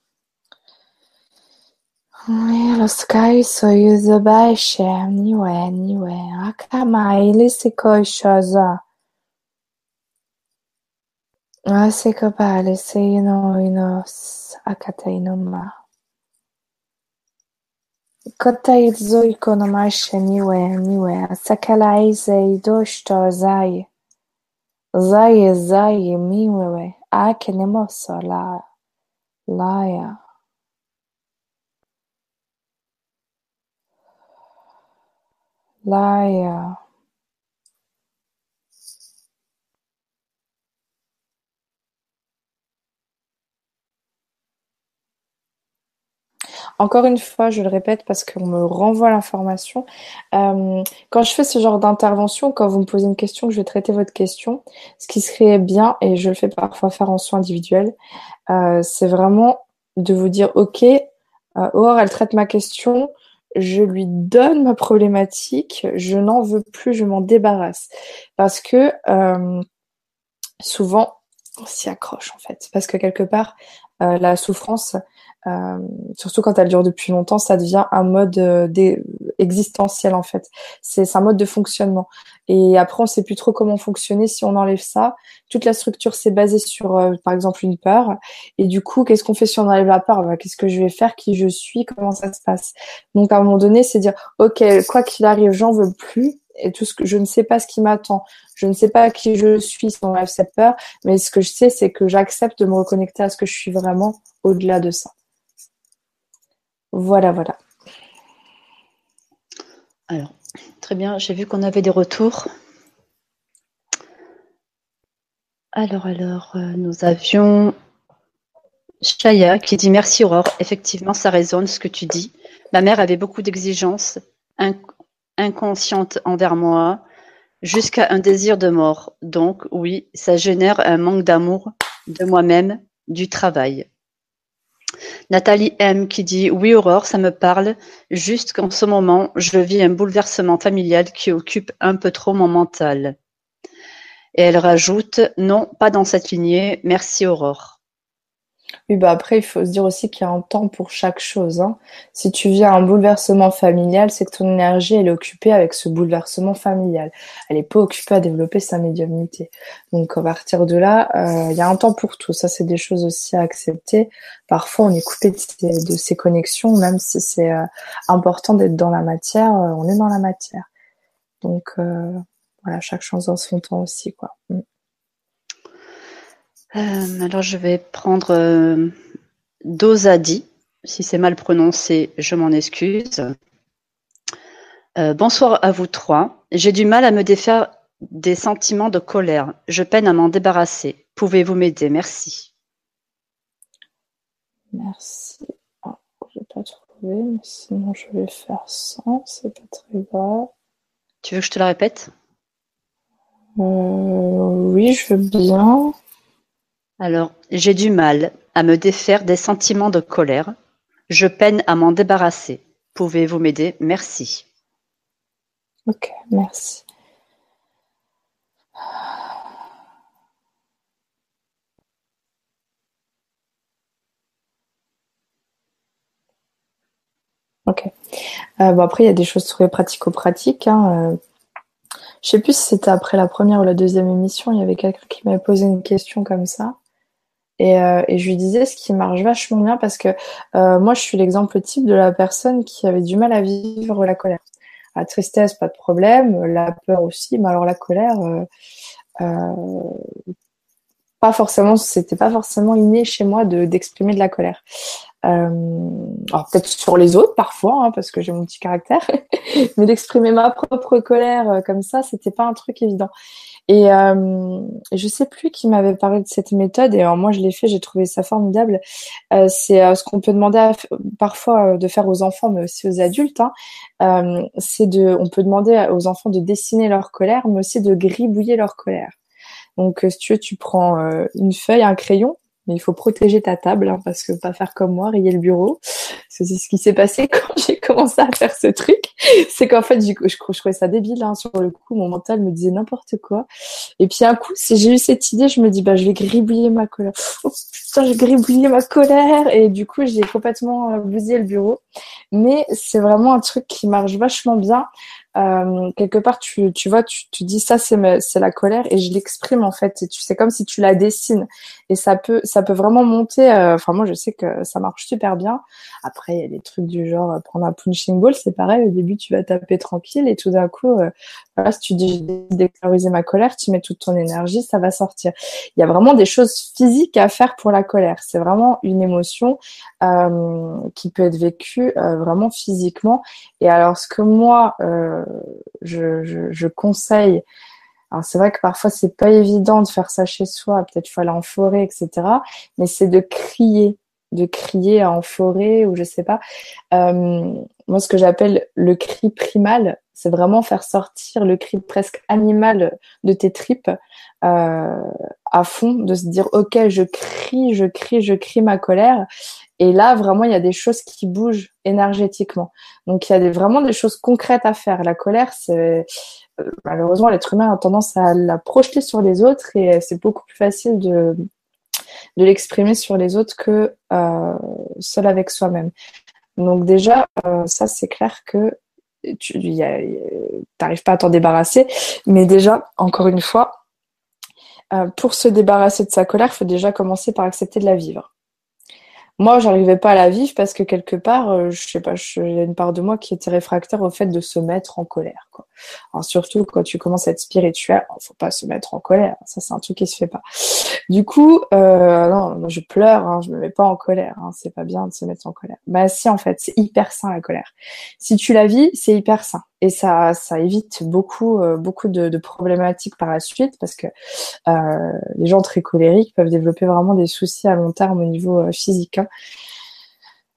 Laskaju so juzo bajše, niue, niue, akama ilisi koj šozo. Asika palisi ino inos akata inoma. Kata izoiko no majše niue, niue, asakala ize i došto zaje. Zaje, zai, miue, ake nemo so la, laja. Laia. Encore une fois, je le répète parce qu'on me renvoie l'information. Euh, quand je fais ce genre d'intervention, quand vous me posez une question, je vais traiter votre question. Ce qui serait bien, et je le fais parfois faire en soins individuels, euh, c'est vraiment de vous dire, OK, euh, Or, elle traite ma question, je lui donne ma problématique, je n'en veux plus, je m'en débarrasse. Parce que euh, souvent, on s'y accroche en fait. Parce que quelque part, la souffrance, euh, surtout quand elle dure depuis longtemps, ça devient un mode euh, existentiel en fait. C'est un mode de fonctionnement. Et après, on sait plus trop comment fonctionner si on enlève ça. Toute la structure s'est basée sur, euh, par exemple, une peur. Et du coup, qu'est-ce qu'on fait si on enlève la peur? Bah, Qu'est-ce que je vais faire? Qui je suis? Comment ça se passe? Donc, à un moment donné, c'est dire, ok, quoi qu'il arrive, j'en veux plus. Et tout ce que je ne sais pas ce qui m'attend, je ne sais pas qui je suis on enlève cette peur, mais ce que je sais, c'est que j'accepte de me reconnecter à ce que je suis vraiment au-delà de ça. Voilà, voilà. Alors, très bien, j'ai vu qu'on avait des retours. Alors, alors, euh, nous avions Chaya qui dit Merci Aurore, effectivement, ça résonne ce que tu dis. Ma mère avait beaucoup d'exigences inconscientes envers moi, jusqu'à un désir de mort. Donc, oui, ça génère un manque d'amour de moi-même, du travail. Nathalie M qui dit Oui Aurore, ça me parle, juste qu'en ce moment, je vis un bouleversement familial qui occupe un peu trop mon mental. Et elle rajoute Non, pas dans cette lignée, merci Aurore. Oui, bah après, il faut se dire aussi qu'il y a un temps pour chaque chose. Hein. Si tu vis un bouleversement familial, c'est que ton énergie, elle est occupée avec ce bouleversement familial. Elle n'est pas occupée à développer sa médiumnité. Donc, à partir de là, euh, il y a un temps pour tout. Ça, c'est des choses aussi à accepter. Parfois, on est coupé de ces, connexions, même si c'est euh, important d'être dans la matière, euh, on est dans la matière. Donc, voilà, chaque chose dans son temps aussi, quoi. Mm. Euh, alors je vais prendre euh, Dosadi. Si c'est mal prononcé, je m'en excuse. Euh, bonsoir à vous trois. J'ai du mal à me défaire des sentiments de colère. Je peine à m'en débarrasser. Pouvez-vous m'aider? Merci. Merci. Ah, je n'ai pas trouvé, mais sinon je vais faire sans, c'est pas très grave. Tu veux que je te la répète? Euh, Oui, je veux bien. Alors, j'ai du mal à me défaire des sentiments de colère. Je peine à m'en débarrasser. Pouvez-vous m'aider? Merci. Ok, merci. Ok. Euh, bon, après, il y a des choses très pratico-pratiques. Hein. Euh, je sais plus si c'était après la première ou la deuxième émission, il y avait quelqu'un qui m'avait posé une question comme ça. Et, euh, et, je lui disais ce qui marche vachement bien parce que moi, je suis l'exemple type de la personne qui avait du mal à vivre la colère. La tristesse, pas de problème. La peur aussi. Mais alors la colère, pas forcément, c'était pas forcément inné chez moi de d'exprimer de la colère. Euh, alors peut-être sur les autres parfois, hein, parce que j'ai mon petit caractère, mais d'exprimer ma propre colère euh, comme ça, c'était pas un truc évident. Et euh, je sais plus qui m'avait parlé de cette méthode, et moi je l'ai fait, j'ai trouvé ça formidable. Euh, c'est euh, ce qu'on peut demander parfois de faire aux enfants, mais aussi aux adultes. Hein. c'est de, on peut demander aux enfants de dessiner leur colère, mais aussi de gribouiller leur colère. Donc, si tu veux, tu prends une feuille, un crayon, mais il faut protéger ta table hein, parce que pas faire comme moi, rayer le bureau. C'est ce qui s'est passé quand j'ai commencé à faire ce truc. C'est qu'en fait, je, je, trouvais ça débile. Hein, sur le coup, mon mental me disait n'importe quoi. Et puis un coup, j'ai eu cette idée, je me dis bah je vais gribouiller ma colère. Oh putain, j'ai gribouillé ma colère et du coup j'ai complètement euh, bousillé le bureau. Mais c'est vraiment un truc qui marche vachement bien euh, quelque part, tu, tu vois, tu, tu dis ça, c'est c'est la colère et je l'exprime en fait. Tu sais comme si tu la dessines et ça peut, ça peut vraiment monter. Euh, enfin, moi, je sais que ça marche super bien. Après, il y a des trucs du genre euh, prendre un punching ball, c'est pareil. Au début, tu vas taper tranquille et tout d'un coup, si tu dis d'extérioriser ma colère, tu mets toute ton énergie, ça va sortir. Il y a vraiment des choses physiques à faire pour la colère. C'est vraiment une émotion qui peut être vécue vraiment physiquement. Et alors, ce que moi je, je, je, conseille. Alors c'est vrai que parfois c'est pas évident de faire ça chez soi, peut-être faut aller en forêt, etc. Mais c'est de crier, de crier en forêt ou je sais pas. Euh, moi, ce que j'appelle le cri primal, c'est vraiment faire sortir le cri presque animal de tes tripes euh, à fond, de se dire ok, je crie, je crie, je crie ma colère. Et là, vraiment, il y a des choses qui bougent énergétiquement. Donc, il y a vraiment des choses concrètes à faire. La colère, c'est euh, malheureusement, l'être humain a tendance à la projeter sur les autres et c'est beaucoup plus facile de, de l'exprimer sur les autres que euh, seul avec soi-même. Donc déjà, ça c'est clair que tu n'arrives pas à t'en débarrasser, mais déjà, encore une fois, euh, pour se débarrasser de sa colère, il faut déjà commencer par accepter de la vivre. Moi, j'arrivais pas à la vivre parce que quelque part, euh, je sais pas, il y a une part de moi qui était réfractaire au fait de se mettre en colère. Quoi. Surtout quand tu commences à être spirituel, faut pas se mettre en colère. Ça, c'est un truc qui se fait pas. Du coup, euh, non, je pleure, hein, je me mets pas en colère. Hein, c'est pas bien de se mettre en colère. Bah si, en fait, c'est hyper sain la colère. Si tu la vis, c'est hyper sain et ça, ça évite beaucoup, euh, beaucoup de, de, problématiques par la suite parce que euh, les gens très colériques peuvent développer vraiment des soucis à long terme au niveau euh, physique. Hein.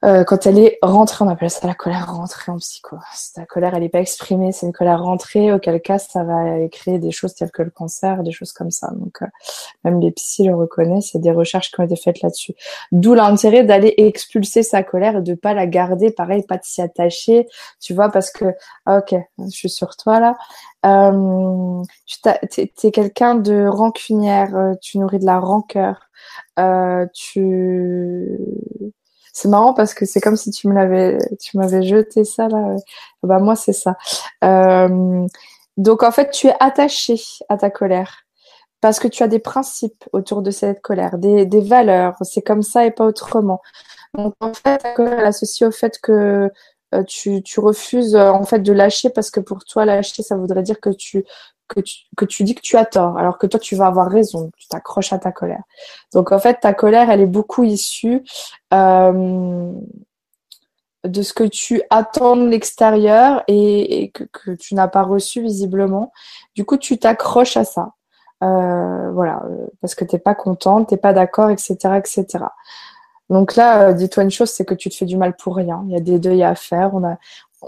Euh, quand elle est rentrée, on appelle ça la colère rentrée en psycho. Si ta colère, elle n'est pas exprimée, c'est une colère rentrée, auquel cas ça va créer des choses telles que le cancer, des choses comme ça. Donc, euh, même les psys le reconnaissent, il y a des recherches qui ont été faites là-dessus. D'où l'intérêt d'aller expulser sa colère et de pas la garder, pareil, pas de s'y attacher, tu vois, parce que, ok, je suis sur toi là. Euh, tu es, quelqu'un de rancunière, euh, tu nourris de la rancœur, tu c'est marrant parce que c'est comme si tu me l'avais, tu m'avais jeté ça là. Bah moi c'est ça. Euh, donc en fait tu es attaché à ta colère parce que tu as des principes autour de cette colère, des, valeurs. C'est comme ça et pas autrement. Donc en fait ta colère elle associe au fait que euh, tu, refuses en fait de lâcher parce que pour toi lâcher ça voudrait dire que tu que tu, dis que tu as tort, alors que toi tu vas avoir raison, tu t'accroches à ta colère. Donc en fait, ta colère, elle est beaucoup issue euh, de ce que tu attends de l'extérieur et, que, tu n'as pas reçu visiblement. Du coup, tu t'accroches à ça. Euh, voilà, parce que t'es pas contente, t'es pas d'accord, etc., etc. Donc là, euh, dis-toi une chose, c'est que tu te fais du mal pour rien. Il y a des deuils à faire. On a,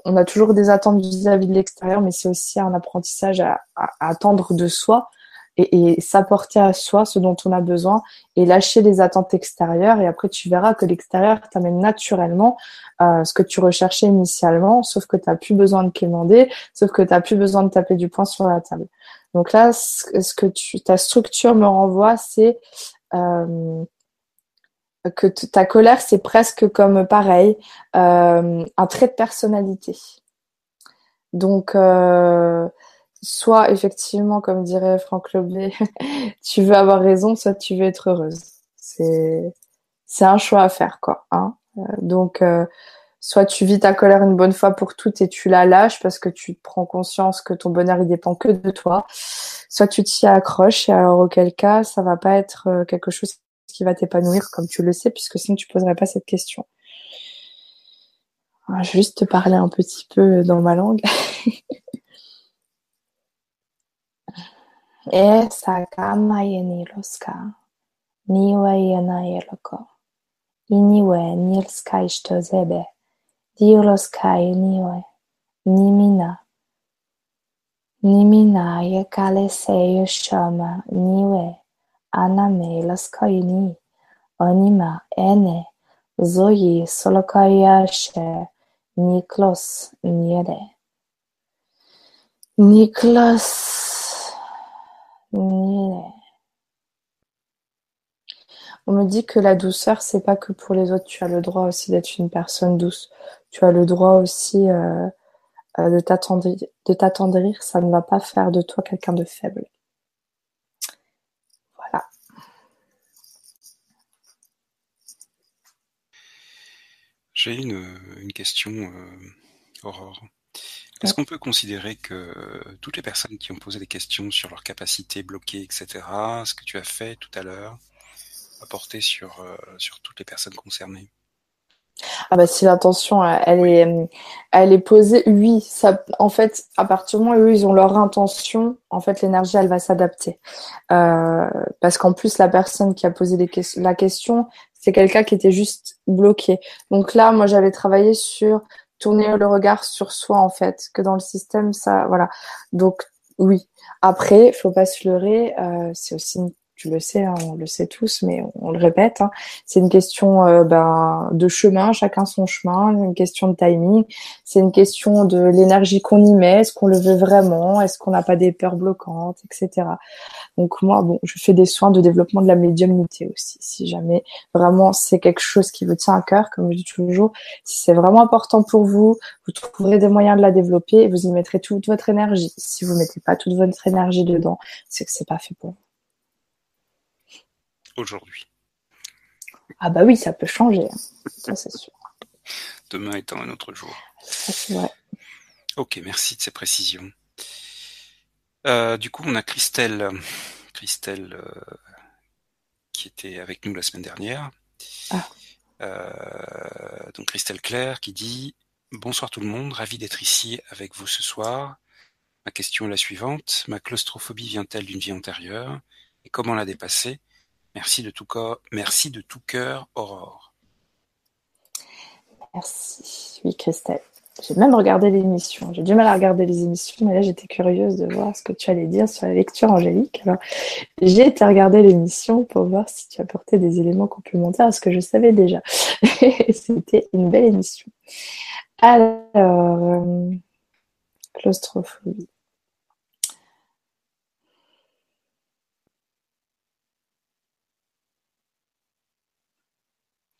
on a toujours des attentes vis-à-vis de l'extérieur, mais c'est aussi un apprentissage à, attendre de soi et, s'apporter à soi ce dont on a besoin et lâcher les attentes extérieures. Et après, tu verras que l'extérieur t'amène naturellement euh, ce que tu recherchais initialement, sauf que tu n'as plus besoin de quémander, sauf que tu n'as plus besoin de taper du poing sur la table. Donc là, ce que tu, ta structure me renvoie, c'est euh, que ta colère, c'est presque comme pareil, euh, un trait de personnalité. Donc, euh, soit effectivement, comme dirait Franck Lobé, tu veux avoir raison, soit tu veux être heureuse. C'est un choix à faire, quoi. Hein euh, donc, soit tu vis ta colère une bonne fois pour toutes et tu la lâches parce que tu prends conscience que ton bonheur il dépend que de toi. Soit tu t'y accroches et alors auquel cas ça va pas être quelque chose qui va t'épanouir comme tu le sais, puisque sinon tu poserais pas cette question. vais juste te parler un petit peu dans ma langue. e iniwe nilska ishtozebe, diroska niwe, laskoini, anima ene, zoyi solokayashe, Niklos Niede. Niklas Niede. On me dit que la douceur, c'est pas que pour les autres. Tu as le droit aussi d'être une personne douce. Tu as le droit aussi euh, euh, de t'attendrir. Ça ne va pas faire de toi quelqu'un de faible. J'ai une, question, euh, Aurore. Est-ce qu'on peut considérer que toutes les personnes qui ont posé des questions sur leur capacité bloquée, etc., ce que tu as fait tout à l'heure, a porté sur, euh, sur toutes les personnes concernées? Ah bah si l'intention elle est elle est posée, oui, ça en fait à partir du moment où ils ont leur intention, en fait l'énergie elle va s'adapter euh, parce qu'en plus la personne qui a posé la question c'est quelqu'un qui était juste bloqué. Donc là, moi, j'avais travaillé sur tourner le regard sur soi, en fait, que dans le système, ça, voilà. Donc, oui. Après, faut pas se leurrer, euh, c'est aussi une tu le sais, hein, on le sait tous, mais on, le répète. Hein. c'est une question euh, ben, de chemin, chacun son chemin, une question de timing. C'est une question de l'énergie qu'on y met, est-ce qu'on le veut vraiment, est-ce qu'on n'a pas des peurs bloquantes, etc. Donc moi, bon, je fais des soins de développement de la médiumnité aussi. Si jamais vraiment c'est quelque chose qui vous tient à cœur, comme je dis toujours, si c'est vraiment important pour vous, vous trouverez des moyens de la développer et vous y mettrez toute votre énergie. Si vous mettez pas toute votre énergie dedans, c'est que c'est pas fait pour vous aujourd'hui. Ah bah oui, ça peut changer, hein. ça c'est sûr. Demain étant un autre jour. c'est vrai. Ok, merci de ces précisions. Euh, du coup, on a Christelle, Christelle euh, qui était avec nous la semaine dernière. Ah. Euh, donc Christelle Claire qui dit Bonsoir tout le monde, ravi d'être ici avec vous ce soir. Ma question est la suivante. Ma claustrophobie vient-elle d'une vie antérieure? Et comment la dépasser? Merci de tout cœur, Aurore. Merci. Oui, Christelle. J'ai même regardé l'émission. J'ai du mal à regarder les émissions, mais là j'étais curieuse de voir ce que tu allais dire sur la lecture angélique. Alors, j'ai été regarder l'émission pour voir si tu apportais des éléments complémentaires à ce que je savais déjà. C'était une belle émission. Alors, euh, claustrophobie.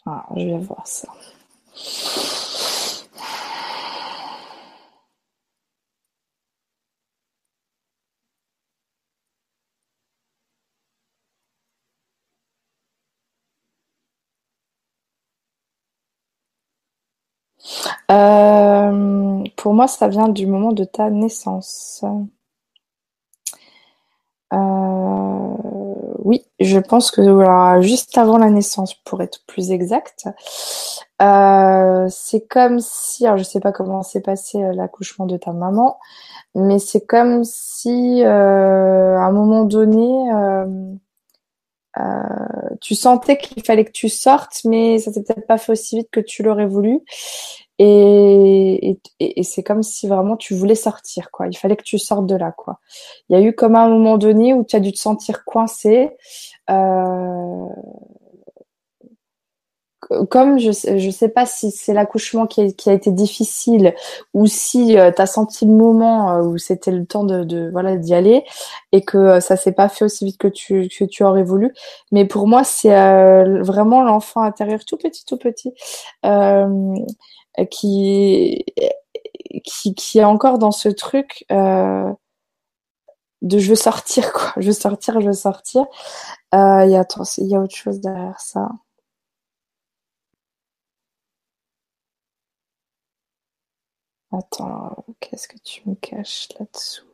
Ah, je vais voir ça. Euh, pour moi, ça vient du moment de ta naissance. Euh, oui, je pense que juste avant la naissance, pour être plus exact, euh, c'est comme si, alors je sais pas comment s'est passé euh, l'accouchement de ta maman, mais c'est comme si à un moment donné, tu sentais qu'il fallait que tu sortes, mais ça s'est peut-être pas fait aussi vite que tu l'aurais voulu. Et, et, c'est comme si vraiment tu voulais sortir, quoi. Il fallait que tu sortes de là, quoi. Il y a eu comme un moment donné où tu as dû te sentir coincé. Euh, comme je je sais pas si c'est l'accouchement qui, a été difficile ou si euh, tu as senti le moment euh, où c'était le temps de, voilà d'y aller et que euh, ça s'est pas fait aussi vite que tu que tu aurais voulu mais pour moi c'est vraiment l'enfant intérieur tout petit tout petit qui qui qui est encore dans ce truc de je veux sortir quoi. Je veux sortir je veux sortir. Il y y a autre chose derrière ça. Attends, qu'est-ce que tu me caches là-dessous?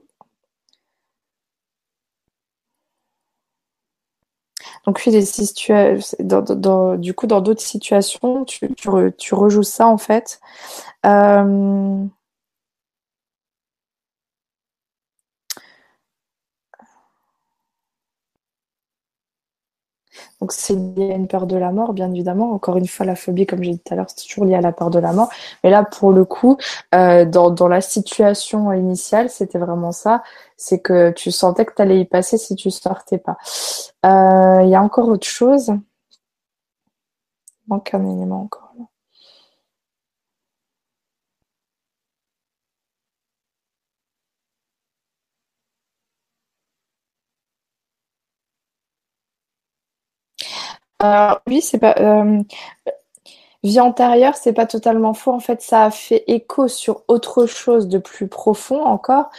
Donc oui, du coup, dans d'autres situations, tu, rejoues ça en fait. Euh, Donc c'est lié à une peur de la mort, bien évidemment. Encore une fois, la phobie, comme j'ai dit tout à l'heure, c'est toujours lié à la peur de la mort. Mais là, pour le coup, euh, dans, la situation initiale, c'était vraiment ça. C'est que tu sentais que tu allais y passer si tu sortais pas. Euh, il y a encore autre chose. Il manque un élément encore. Oui, c'est pas. Euh, vie antérieure, c'est pas totalement faux. En fait, ça a fait écho sur autre chose de plus profond encore.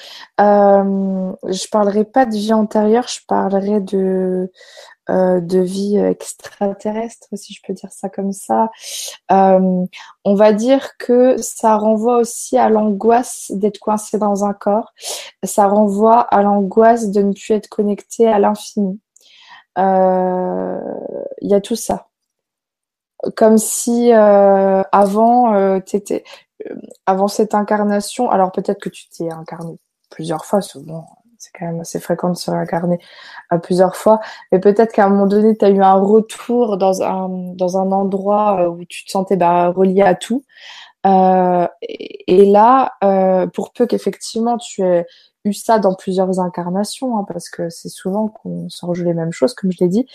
Euh, je parlerai pas de vie antérieure, je parlerai de euh, de vie extraterrestre, si je peux dire ça comme ça. Euh, on va dire que ça renvoie aussi à l'angoisse d'être coincé dans un corps. Ça renvoie à l'angoisse de ne plus être connecté à l'infini. Euh, il y a tout ça. Comme si euh, avant, euh, t'étais, avant cette incarnation, alors peut-être que tu t'es incarné plusieurs fois, souvent c'est quand même assez fréquent de se réincarner à plusieurs fois, mais peut-être qu'à un moment donné, tu as eu un retour dans un, dans un endroit où tu te sentais bah, relié à tout. Euh, et, là, euh, pour peu qu'effectivement tu aies eu ça dans plusieurs incarnations, hein, parce que c'est souvent qu'on se rejoue les mêmes choses, comme je l'ai dit.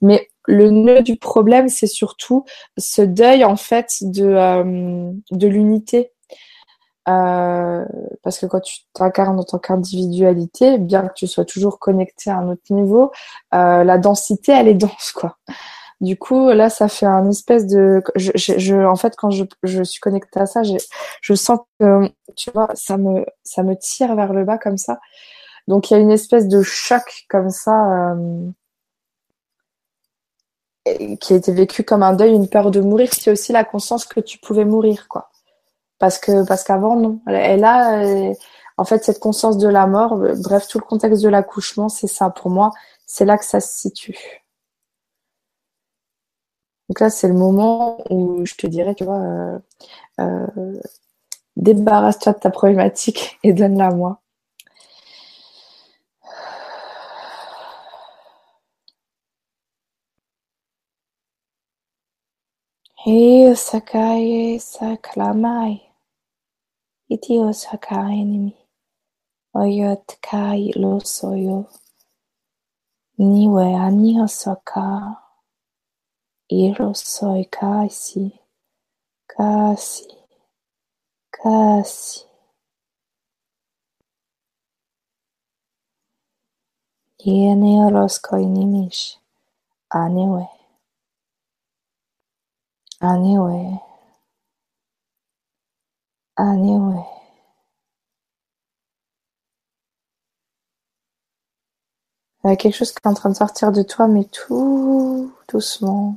Mais le nœud du problème, c'est surtout ce deuil en fait de, euh, de l'unité. Euh, parce que quand tu t'incarnes en tant qu'individualité, bien que tu sois toujours connecté à un autre niveau, euh, la densité, elle est dense, quoi. Du coup, là, ça fait un espèce de. Je, je, en fait, quand je, je suis connectée à ça, je sens que, tu vois, ça me, ça me tire vers le bas comme ça. Donc, il y a une espèce de choc comme ça euh, qui a été vécu comme un deuil, une peur de mourir. C'est aussi la conscience que tu pouvais mourir, quoi. Parce que, parce qu'avant, non. Et là, euh, en fait, cette conscience de la mort, bref, tout le contexte de l'accouchement, c'est ça. Pour moi, c'est là que ça se situe. Donc là, c'est le moment où je te dirais, tu vois, euh, euh, débarrasse-toi de ta problématique et donne-la à moi. Et sakai saklamai. Iti osakai nimi. Oyot kai lo soyo. Niwe ani osaka. Iro soy casi, casi, casi. Yene roskoi nimish, anyway, anyway, anyway. Il y a quelque chose qui est en train de sortir de toi, mais tout doucement.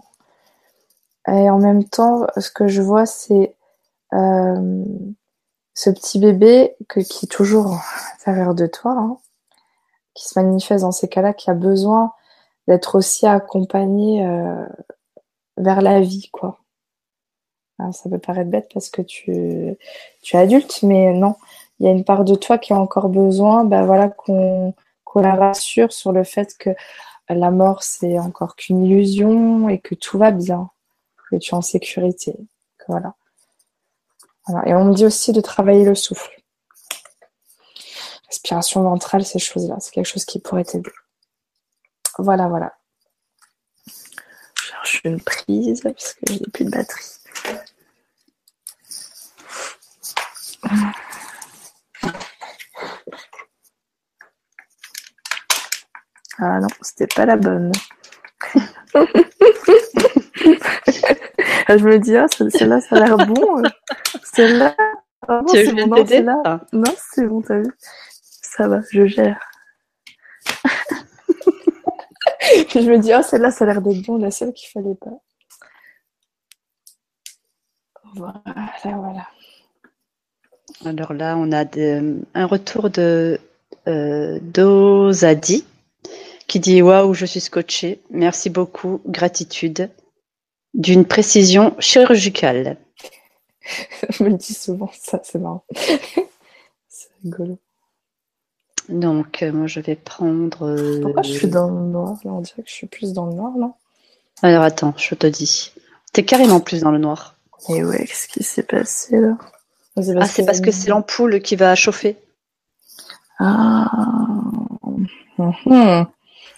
Et en même temps, ce que je vois, c'est euh, ce petit bébé qui est toujours à l'intérieur de toi, hein, qui se manifeste dans ces cas-là, qui a besoin d'être aussi accompagné euh, vers la vie, quoi. ça peut paraître bête parce que tu, es adulte, mais non, il y a une part de toi qui a encore besoin, ben voilà, qu'on la rassure sur le fait que la mort, c'est encore qu'une illusion et que tout va bien, que tu es en sécurité. voilà. Et on me dit aussi de travailler le souffle. Respiration ventrale, ces choses-là, c'est quelque chose qui pourrait t'aider. Voilà, voilà. Je cherche une prise parce que j'ai plus de batterie. Ah non, c'était pas la bonne. je me dis, ah, celle-là, ça a l'air bon. Celle-là, ah, c'est bon, non, là Non, c'est bon, t'as vu. Ça va, je gère. je me dis, oh, celle-là, ça a l'air d'être bon, la seule qu'il fallait pas. Voilà, voilà. Alors là, on a un retour de euh, Dozadi qui dit Waouh, je suis scotché. Merci beaucoup. Gratitude. D'une précision chirurgicale. je me le dis souvent, ça, c'est marrant. c'est rigolo. Donc, euh, moi, je vais prendre. Euh, Pourquoi je suis dans le noir Là, on dirait que je suis plus dans le noir, non? Alors, attends, je te dis. T'es carrément plus dans le noir. Et ouais, qu'est-ce qui s'est passé là? Ah, c'est parce que c'est l'ampoule qui va chauffer. Ah. Mhm.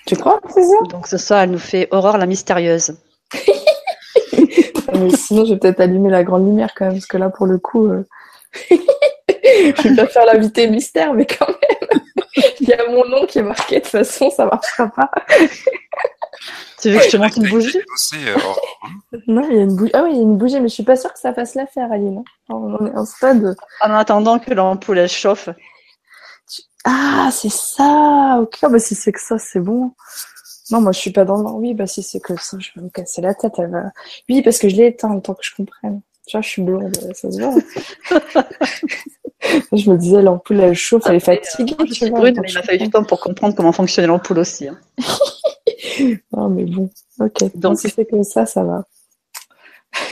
Tu crois, c'est ça? Donc ce soir, elle nous fait Aurore la mystérieuse. Mais sinon, je vais peut-être allumer la grande lumière quand même, parce que là, pour le coup, euh... je vais pas faire l'invité mystère, mais quand même, il y a mon nom qui est marqué. De toute façon, ça marchera pas. tu veux que je te montre une bougie euh, Non, il y a une bougie. Ah oui, il y a une bougie, mais je suis pas sûre que ça fasse l'affaire, Aline. On est en stade. En attendant que l'ampoule elle chauffe. Ah, c'est ça. Ok, ah, bah si c'est que ça, c'est bon. Non, moi je suis pas dans le Oui, bah si c'est que ça, je vais me casser la tête. Elle va... Oui, parce que je l'ai éteint le temps que je comprenne. Tu vois, je suis blonde, ça se voit. je me disais, l'ampoule, elle chauffe, elle est fatiguée. je suis brune, mais il m'a fallu du temps pour comprendre comment fonctionnait l'ampoule aussi. Hein. non, mais bon, ok. Donc, si c'est comme ça, ça va.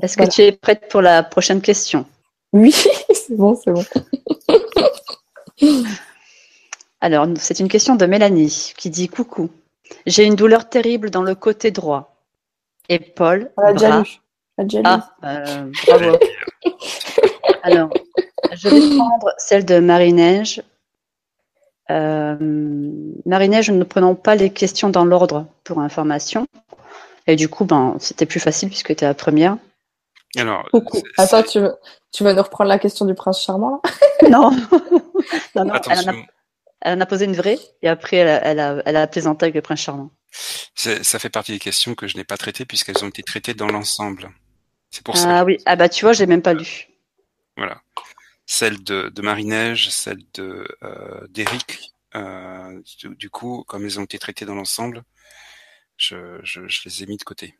Est-ce que tu es prête pour la prochaine question? Oui, c'est bon, c'est bon. Alors, c'est une question de Mélanie qui dit Coucou, j'ai une douleur terrible dans le côté droit. Épaule. On l'a déjà lu. Ah, euh, bravo. Alors, je vais prendre celle de Marie-Neige. Euh, Marie-Neige, nous ne prenons pas les questions dans l'ordre pour information. Et du coup, ben, c'était plus facile puisque tu es la première. Alors, Attends, tu, veux, tu vas nous reprendre la question du prince charmant Non. non, non elle, en a, posé une vraie et après elle a, elle a, plaisanté avec le prince charmant. Ça fait partie des questions que je n'ai pas traitées puisqu'elles ont été traitées dans l'ensemble. C'est pour ah, ça. Ah oui, ah bah tu vois, j'ai même pas lu. Voilà. Celle de, de Marie-Neige, celle de euh, d'Eric. Euh, du, coup, comme elles ont été traitées dans l'ensemble, je, je, je les ai mis de côté.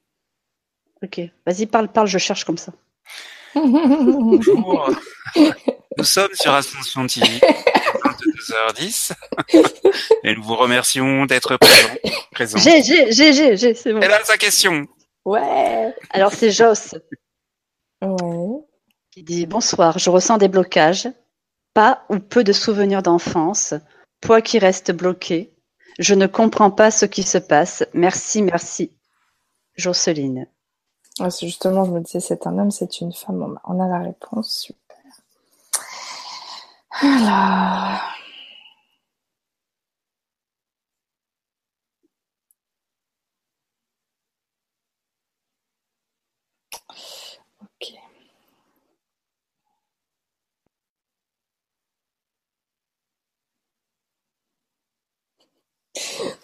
Ok, vas-y, parle, parle, je cherche comme ça. Bonjour, nous sommes sur Ascension TV, 22h10, et nous vous remercions d'être présents. J'ai, j'ai, j'ai, j'ai, j'ai, c'est bon. Elle a sa question. Ouais. Alors c'est Joss. Ouais. Qui dit bonsoir, je ressens des blocages, pas ou peu de souvenirs d'enfance, poids qui reste bloqué. Je ne comprends pas ce qui se passe. Merci, merci. Jocelyne c'est justement, je me disais, c'est un homme, c'est une femme. On a la réponse, super. Alors. Ok.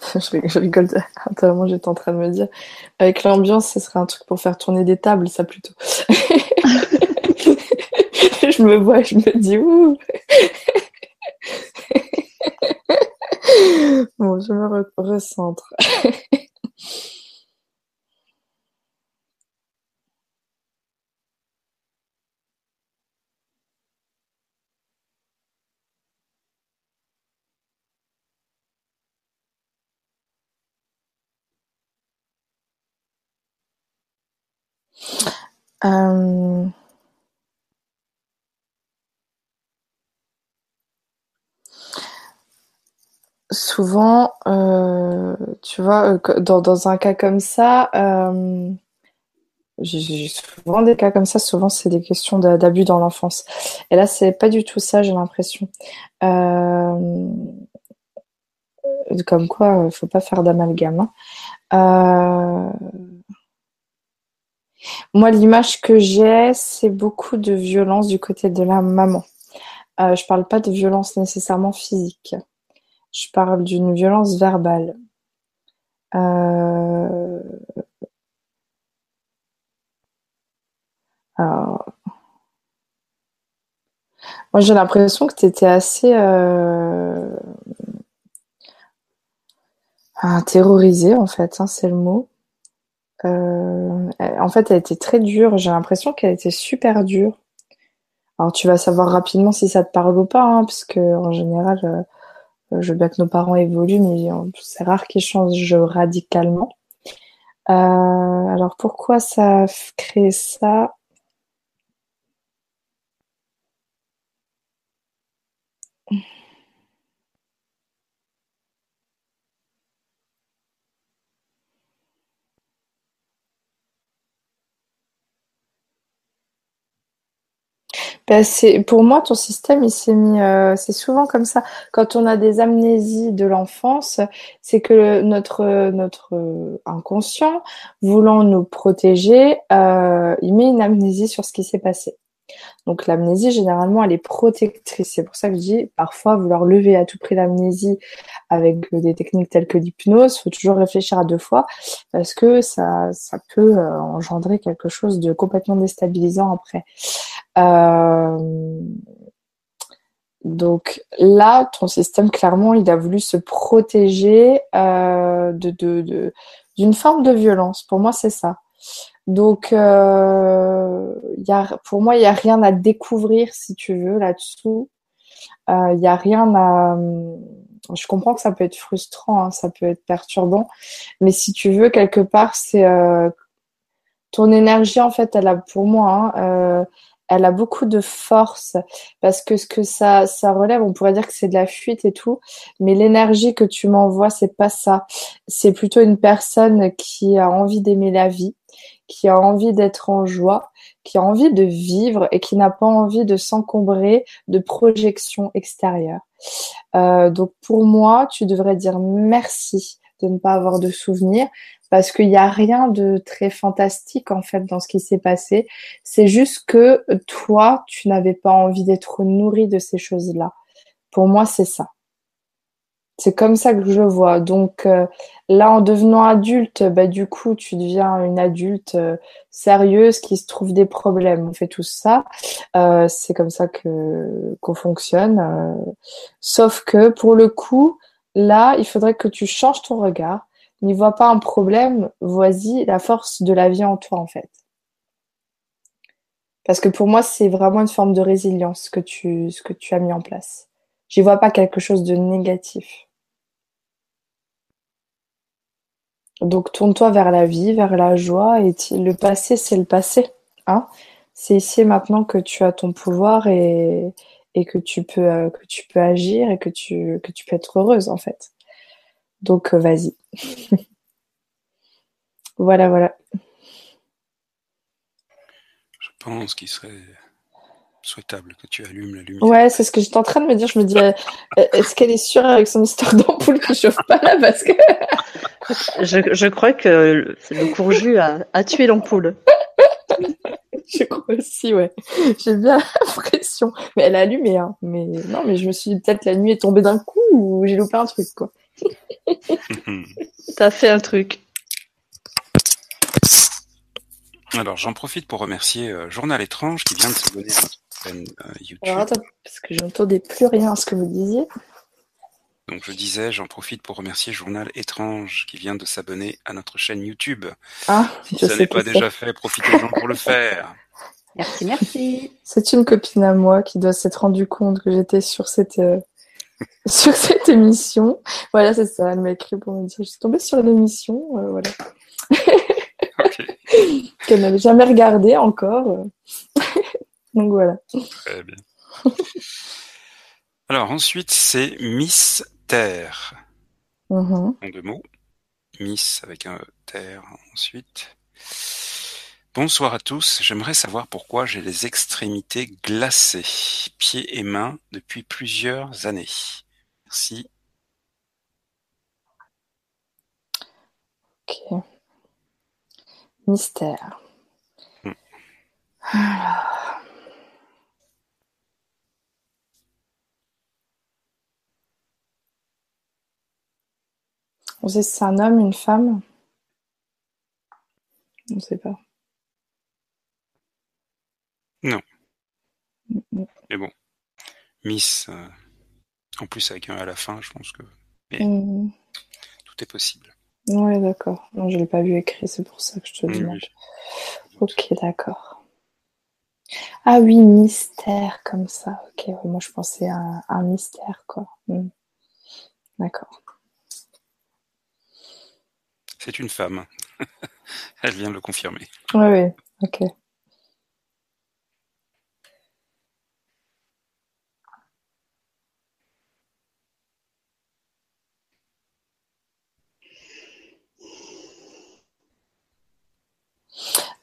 je, rigole, j'étais en train de me dire, avec l'ambiance, ce serait un truc pour faire tourner des tables, ça plutôt. je me vois, je me dis, ouh. bon, je me recentre. Euh, souvent, euh, tu vois, euh, dans, un cas comme ça, j'ai souvent des cas comme ça, souvent c'est des questions d'abus dans l'enfance. Et là, c'est pas du tout ça, j'ai l'impression. Comme quoi, faut pas faire d'amalgame. Hein. Moi, l'image que j'ai, c'est beaucoup de violence du côté de la maman. Euh, je parle pas de violence nécessairement physique. Je parle d'une violence verbale. Euh... Moi, j'ai l'impression que tu étais assez euh... terrorisée, en fait, hein, c'est le mot. Euh, en fait, elle était très dure. J'ai l'impression qu'elle était super dure. Alors, tu vas savoir rapidement si ça te parle ou pas, hein, parce que en général, euh, je veux bien que nos parents évoluent, mais c'est rare qu'ils changent radicalement. Euh, alors, pourquoi ça a créé ça? Bah, pour moi, ton système, il s'est mis, euh, c'est souvent comme ça. Quand on a des amnésies de l'enfance, c'est que notre notre euh, inconscient, voulant nous protéger, euh, il met une amnésie sur ce qui s'est passé. Donc l'amnésie, généralement, elle est protectrice. C'est pour ça que je dis, parfois, vouloir lever à tout prix l'amnésie avec des techniques telles que l'hypnose, faut toujours réfléchir à deux fois parce que ça, ça peut euh, engendrer quelque chose de complètement déstabilisant après. Euh... Donc là, ton système, clairement, il a voulu se protéger euh, de, d'une forme de violence. Pour moi, c'est ça. Donc, euh, y a, pour moi, il n'y a rien à découvrir, si tu veux, là-dessous. Il n'y a rien à... Je comprends que ça peut être frustrant, hein, ça peut être perturbant, mais si tu veux, quelque part, c'est... Ton énergie, en fait, elle a, pour moi, hein, elle a beaucoup de force parce que ce que ça, ça relève, on pourrait dire que c'est de la fuite et tout, mais l'énergie que tu m'envoies, c'est pas ça. C'est plutôt une personne qui a envie d'aimer la vie, qui a envie d'être en joie, qui a envie de vivre et qui n'a pas envie de s'encombrer de projections extérieures. Euh, donc pour moi, tu devrais dire merci de ne pas avoir de souvenirs parce qu'il n'y a rien de très fantastique en fait dans ce qui s'est passé. C'est juste que toi, tu n'avais pas envie d'être nourri de ces choses-là. Pour moi, c'est ça. C'est comme ça que je vois. Donc euh, là, en devenant adulte, bah, du coup, tu deviens une adulte euh, sérieuse qui se trouve des problèmes. On fait tout ça. Euh, c'est comme ça que qu'on fonctionne. sauf que pour le coup, là, il faudrait que tu changes ton regard. N'y vois pas un problème, vois-y la force de la vie en toi, en fait. Parce que pour moi, c'est vraiment une forme de résilience que tu, que tu as mis en place. J'y vois pas quelque chose de négatif. Donc tourne-toi vers la vie, vers la joie et le passé c'est le passé. Hein c'est ici et maintenant que tu as ton pouvoir et, et que tu peux euh, que tu peux agir et que tu que tu peux être heureuse en fait. Donc euh, vas-y. voilà voilà. Je pense qu'il serait souhaitable que tu allumes la lumière. Ouais, c'est ce que j'étais en train de me dire. Je me dis, euh, est-ce qu'elle est sûre avec son histoire d'ampoule qui chauffe pas là parce que je, crois que le courju a, a tué l'ampoule. je crois aussi, ouais. J'ai bien l'impression. Mais elle a allumé, hein. Mais non, mais je me suis dit, peut-être la nuit est tombée d'un coup ou j'ai loupé un truc, quoi. T'as fait un truc. Alors, j'en profite pour remercier euh, Journal Étrange qui vient de s'abonner à notre chaîne euh, YouTube. Alors, attends, parce que je n'entendais plus rien à ce que vous disiez. Donc je disais, j'en profite pour remercier Journal Étrange qui vient de s'abonner à notre chaîne YouTube. Ah, si ça n'est pas déjà fait, profitez-en pour le faire. Merci, merci. C'est une copine à moi qui doit s'être rendue compte que j'étais sur cette euh, sur cette émission. Voilà, c'est ça. Elle m'a écrit pour me dire, je suis tombée sur l'émission, euh, voilà. Qu'elle n'avait jamais regardé encore. Donc voilà. Très bien. Alors ensuite, c'est Miss Terre en deux mots. Miss avec un terre ensuite. Bonsoir à tous. J'aimerais savoir pourquoi j'ai les extrémités glacées, pieds et mains, depuis plusieurs années. Merci. Ok. Mystère. Hmm. Alors. On sait si c'est un homme, une femme On ne sait pas. Non. Mm, Mais bon, Miss, euh, en plus avec un à la fin, je pense que mm. tout est possible. Ouais, d'accord. Non, je l'ai pas vu écrit, c'est pour ça que je te Oui, demande. oui. Ok, d'accord. Ah oui, mystère comme ça. Ok, ouais, moi je pensais à un, un mystère, quoi. Hmm. D'accord. C'est une femme. Elle vient de le confirmer. Oui, oui, ok.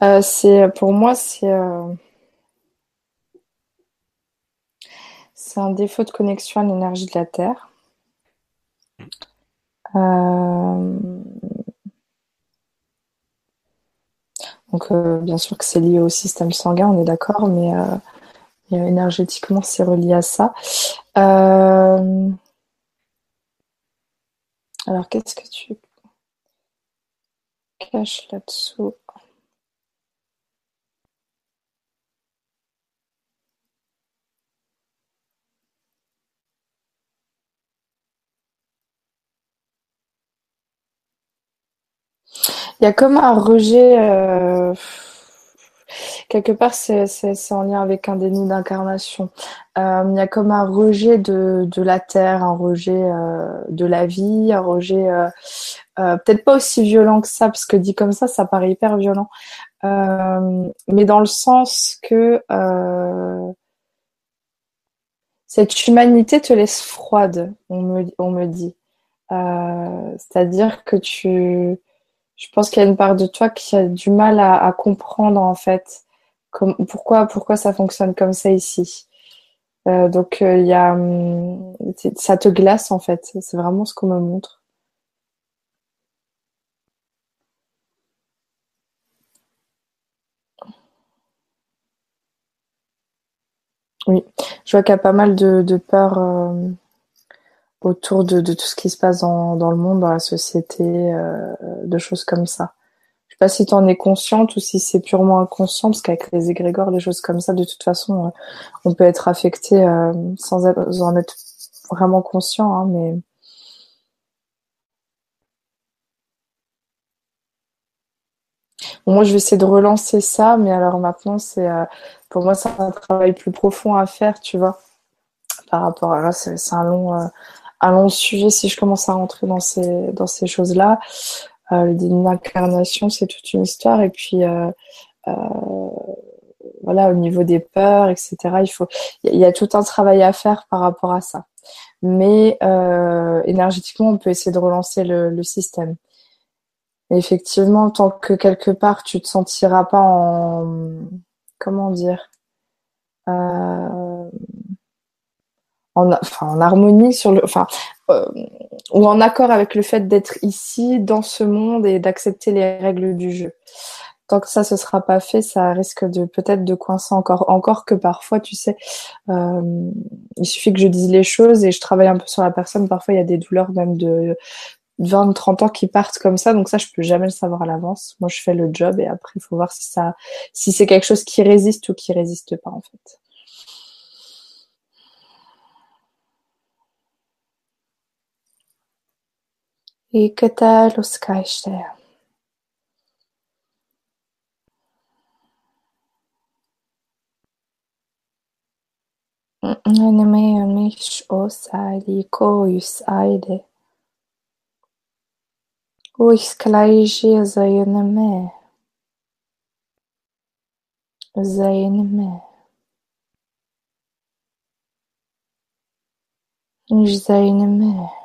Euh, c'est pour moi, c'est euh, c'est un défaut de connexion à l'énergie de la Terre. Euh, Donc, euh, bien sûr que c'est lié au système sanguin, on est d'accord, mais euh, et, énergétiquement, c'est relié à ça. Euh, Alors, qu'est-ce que tu caches là-dessous? Il y a comme un rejet, euh, quelque part, c'est en lien avec un déni d'incarnation. Euh, il y a comme un rejet de, la terre, un rejet euh, de la vie, un rejet peut-être pas aussi violent que ça, parce que dit comme ça, ça paraît hyper violent. Mais dans le sens que cette humanité te laisse froide, on me, dit. C'est-à-dire que tu je pense qu'il y a une part de toi qui a du mal à, comprendre en fait pourquoi, pourquoi ça fonctionne comme ça ici. Euh, donc euh, il y a, hum, ça te glace en fait. C'est vraiment ce qu'on me montre. Oui, je vois qu'il y a pas mal de, de peur euh, autour de, tout ce qui se passe dans, le monde, dans la société, euh, de choses comme ça. Je sais pas si tu en es consciente ou si c'est purement inconscient, parce qu'avec les égrégores, des choses comme ça, de toute façon, euh, on peut être affecté euh, sans en être vraiment conscient, hein, mais moi je vais essayer de relancer ça, mais alors maintenant c'est pour moi c'est un travail plus profond à faire, tu vois, par rapport à là, c'est un long un long sujet si je commence à rentrer dans ces dans ces choses-là. Euh, d'incarnation, c'est toute une histoire, et puis euh, euh, voilà, au niveau des peurs, etc. Il faut, il y a tout un travail à faire par rapport à ça. Mais énergétiquement, on peut essayer de relancer le, système. Effectivement, tant que quelque part tu te sentiras pas en, comment dire, en, enfin, en harmonie sur le, enfin, euh, ou en accord avec le fait d'être ici, dans ce monde et d'accepter les règles du jeu. Tant que ça ce sera pas fait, ça risque de peut-être de coincer encore, encore que parfois, tu sais, euh, il suffit que je dise les choses et je travaille un peu sur la personne. Parfois, il y a des douleurs même de 20, 30 ans qui partent comme ça, donc ça, je peux jamais le savoir à l'avance. Moi, je fais le job et après, il faut voir si ça, si c'est quelque chose qui résiste ou qui résiste pas, en fait. Ikeda los Kaiser. Öneme yemiş olsaydı koysaydı. O esclargia zayanime. Zayanime. Zayanime.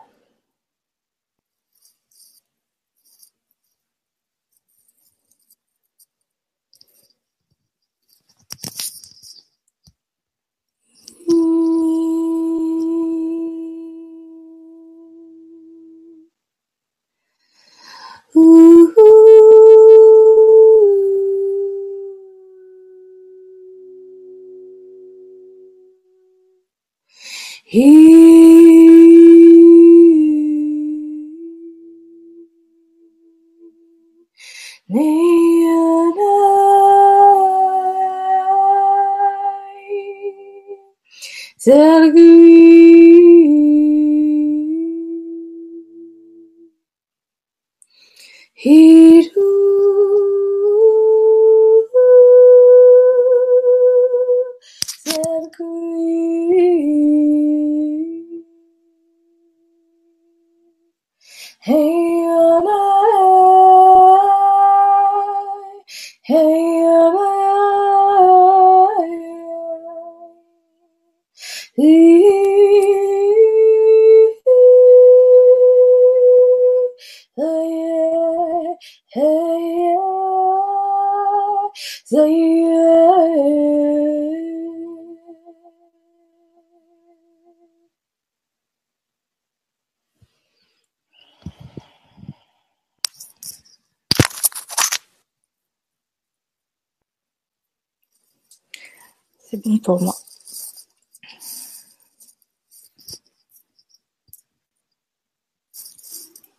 Bon pour moi.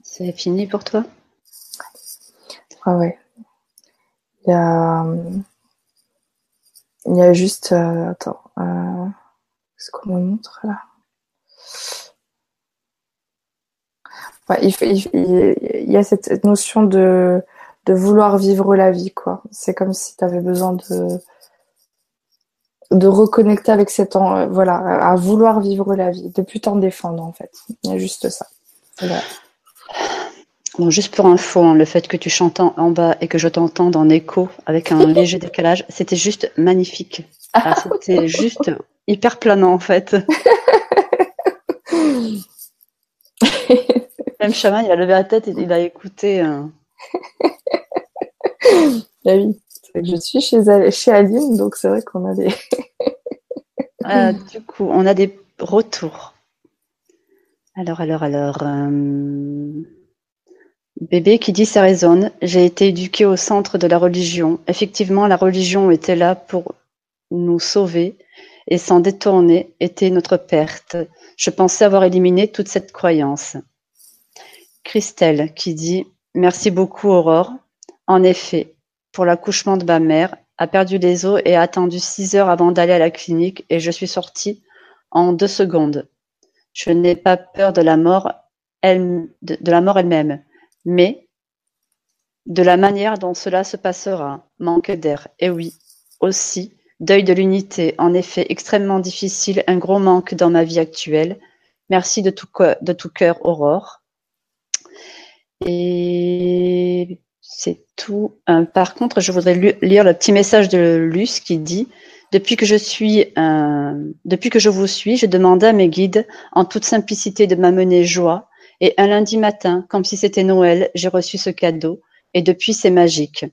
C'est fini pour toi? Ah ouais. Il y a, il y a juste, euh, attends, euh, ce qu'on me montre là. Ouais, il, il, il, y a cette notion de, de vouloir vivre la vie, quoi. C'est comme si tu avais besoin de, de reconnecter avec cet en, voilà, à vouloir vivre la vie, de plus t'en défendre en fait. Il y a juste ça. Bon, juste pour info, hein, le fait que tu chantes en bas et que je t'entende en écho avec un léger décalage, c'était juste magnifique. Ah, c'était juste hyper planant en fait. Même Chaman, il a levé la tête et il a écouté. Euh... Ah je suis chez, chez Aline, donc c'est vrai qu'on a des. Ah, du coup, on a des retours. Alors, alors, alors. Euh, bébé qui dit ça résonne. J'ai été éduquée au centre de la religion. Effectivement, la religion était là pour nous sauver et s'en détourner était notre perte. Je pensais avoir éliminé toute cette croyance. Christelle qui dit Merci beaucoup, Aurore. En effet, pour l'accouchement de ma mère, a perdu les os et a attendu six heures avant d'aller à la clinique et je suis sortie en deux secondes. Je n'ai pas peur de la mort elle-même, mais de la manière dont cela se passera. Manque d'air. Et oui, aussi, deuil de l'unité, en effet extrêmement difficile, un gros manque dans ma vie actuelle. Merci de tout, de tout cœur, Aurore. Et c'est tout. Euh, par contre, je voudrais lire le petit message de Luce qui dit depuis que je suis, euh, depuis que je vous suis, je demande à mes guides, en toute simplicité, de m'amener joie. Et un lundi matin, comme si c'était Noël, j'ai reçu ce cadeau. Et depuis, c'est magique.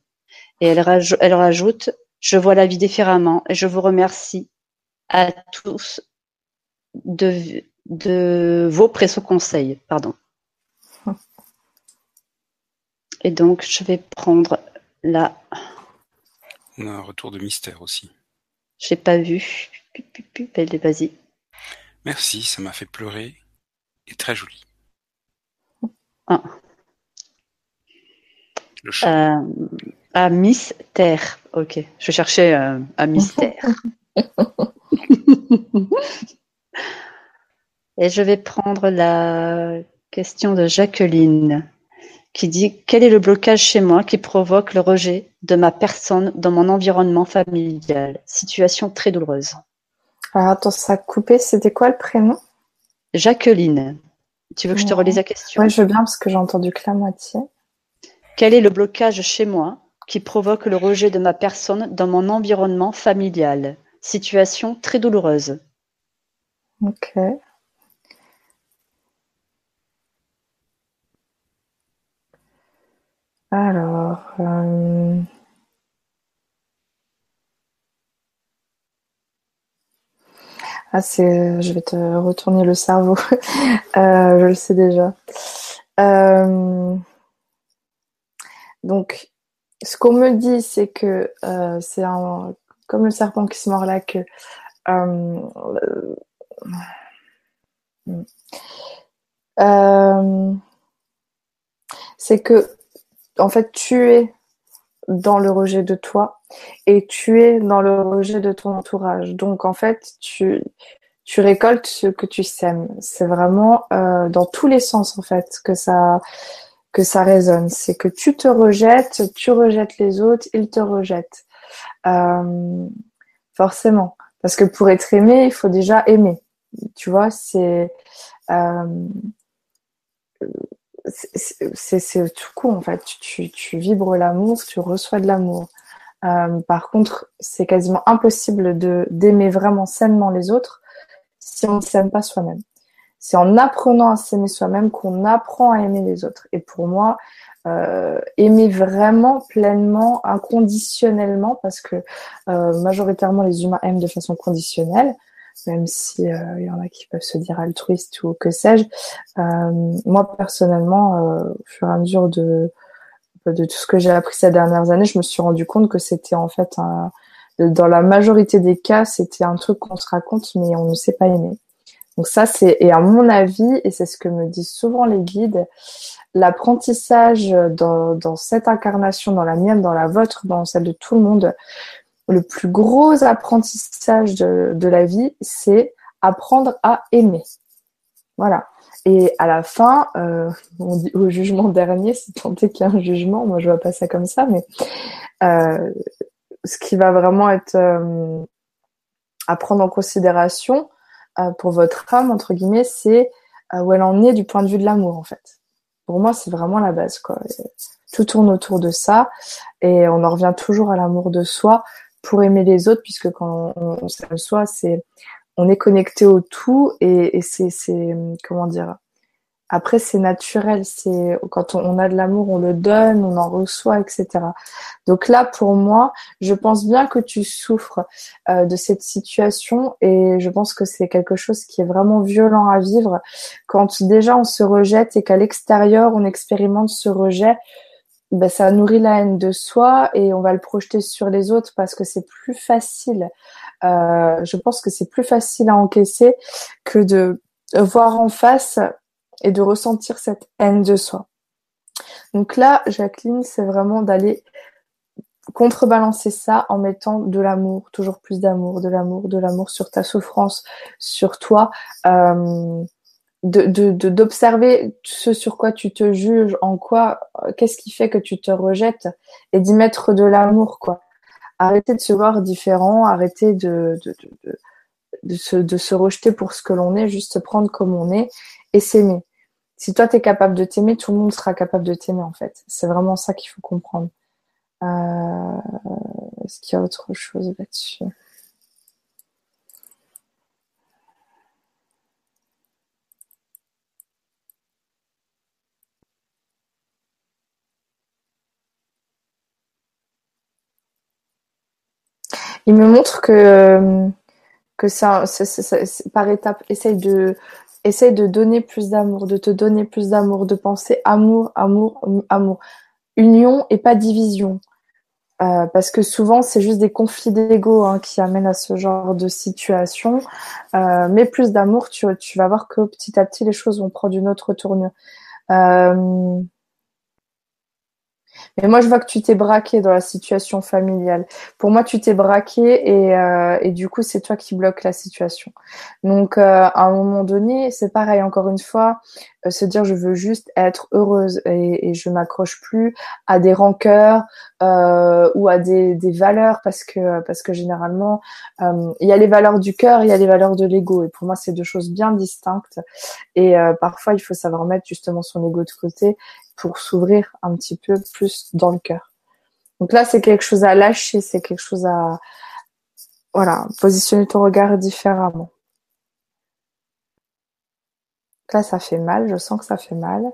Et elle, elle rajoute, je vois la vie différemment. Et je vous remercie à tous de, de vos précieux conseils. Pardon. Et donc, je vais prendre la. On a un retour de mystère aussi. J'ai pas vu. Vas-y. Merci, ça m'a fait pleurer et très joli. Ah. Le chat. Euh, à mystère. Ok, je cherchais euh, à mystère. et je vais prendre la question de Jacqueline qui dit quel est le blocage chez moi qui provoque le rejet de ma personne dans mon environnement familial? Situation très douloureuse. Alors attends, ça a coupé, c'était quoi le prénom? Jacqueline. Tu veux que je te relise la question? Oui, je veux bien parce que j'ai entendu que la moitié. Quel est le blocage chez moi qui provoque le rejet de ma personne dans mon environnement familial? Situation très douloureuse. Ok. Alors, euh, ah, c'est, je vais te retourner le cerveau. Euh, je le sais déjà. Euh, donc, ce qu'on me dit, c'est que c'est un, comme le serpent qui se mord là, que c'est que, en fait, tu es dans le rejet de toi et tu es dans le rejet de ton entourage. Donc, en fait, tu, récoltes ce que tu sèmes. C'est vraiment euh, dans tous les sens, en fait, que ça, que résonne. C'est que tu te rejettes, tu rejettes les autres, ils te rejettent. Euh, forcément. Parce que pour être aimé, il faut déjà aimer. Tu vois, c'est euh, c'est tout coup en fait. Tu, tu vibres l'amour, tu reçois de l'amour. Euh, par contre, c'est quasiment impossible de d'aimer vraiment sainement les autres si on ne s'aime pas soi-même. C'est en apprenant à s'aimer soi-même qu'on apprend à aimer les autres. Et pour moi, euh, aimer vraiment pleinement, inconditionnellement, parce que euh, majoritairement les humains aiment de façon conditionnelle, même si euh, il y en a qui peuvent se dire altruistes ou que sais-je. moi personnellement, au fur et à mesure de de tout ce que j'ai appris ces dernières années, je me suis rendu compte que c'était en fait un, dans la majorité des cas, c'était un truc qu'on se raconte, mais on ne sait pas aimer. Donc ça, c'est, et à mon avis, et c'est ce que me disent souvent les guides, l'apprentissage dans, dans cette incarnation, dans la mienne, dans la vôtre, dans celle de tout le monde, le plus gros apprentissage de, la vie, c'est apprendre à aimer. Voilà. Et à la fin, euh, on dit au jugement dernier, si tant est qu'il y a un jugement, moi je vois pas ça comme ça, mais euh, ce qui va vraiment être euh, à prendre en considération pour votre âme, entre guillemets, c'est où elle en est du point de vue de l'amour, en fait pour moi, c'est vraiment la base. Quoi. tout tourne autour de ça et on en revient toujours à l'amour de soi pour aimer les autres, puisque quand on, s'aime soi, c'est on est connecté au tout et, et c'est comment dire après, c'est naturel. C'est quand on, a de l'amour, on le donne, on en reçoit, etc. Donc là, pour moi, je pense bien que tu souffres euh, de cette situation et je pense que c'est quelque chose qui est vraiment violent à vivre quand déjà on se rejette et qu'à l'extérieur on expérimente ce rejet. Ben, ça nourrit la haine de soi et on va le projeter sur les autres parce que c'est plus facile. Euh, je pense que c'est plus facile à encaisser que de voir en face et de ressentir cette haine de soi. Donc là, Jacqueline, c'est vraiment d'aller contrebalancer ça en mettant de l'amour, toujours plus d'amour, de l'amour, de l'amour sur ta souffrance, sur toi, euh, de d'observer ce sur quoi tu te juges, en quoi, qu'est-ce qui fait que tu te rejettes, et d'y mettre de l'amour, quoi. Arrêter de se voir différent, arrêter de, de, de, de, se, de se rejeter pour ce que l'on est, juste prendre comme on est et s'aimer si toi, tu es capable de t'aimer, tout le monde sera capable de t'aimer, en fait. C'est vraiment ça qu'il faut comprendre. Euh... Est-ce qu'il y a autre chose là-dessus? Il me montre que, que ça, par étape, essaye de, essaye de donner plus d'amour, de te donner plus d'amour, de penser amour, amour, amour. Union et pas division. Euh, parce que souvent, c'est juste des conflits d'ego hein, qui amènent à ce genre de situation. Euh, mais plus d'amour, tu, tu, vas voir que petit à petit, les choses vont prendre une autre tournure. Euh, mais moi, je vois que tu t'es braqué dans la situation familiale. Pour moi, tu t'es braqué et, euh, et du coup, c'est toi qui bloques la situation. Donc, euh, à un moment donné, c'est pareil, encore une fois, euh, se dire je veux juste être heureuse et, et je m'accroche plus à des rancœurs euh, ou à des, des, valeurs parce que parce que généralement, euh, il y a les valeurs du cœur, il y a les valeurs de l'ego. Et pour moi, c'est deux choses bien distinctes. Et parfois, il faut savoir mettre justement son ego de côté pour s'ouvrir un petit peu plus dans le cœur. Donc là, c'est quelque chose à lâcher, c'est quelque chose à voilà, positionner ton regard différemment. Là, ça fait mal, je sens que ça fait mal.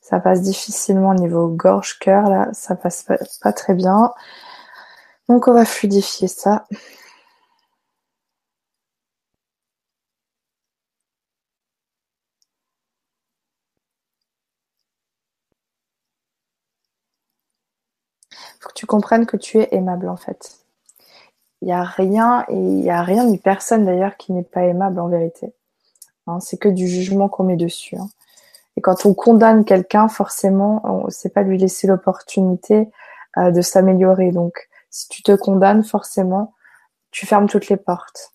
Ça passe difficilement au niveau gorge-cœur, là, ça passe pas, pas très bien. Donc on va fluidifier ça. Faut que tu comprennes que tu es aimable en fait. Il n'y a rien et il n'y a rien ni personne d'ailleurs qui n'est pas aimable en vérité. Hein, c'est que du jugement qu'on met dessus. Hein. Et quand on condamne quelqu'un, forcément, on ne sait pas lui laisser l'opportunité euh, de s'améliorer. Donc, si tu te condamnes, forcément, tu fermes toutes les portes.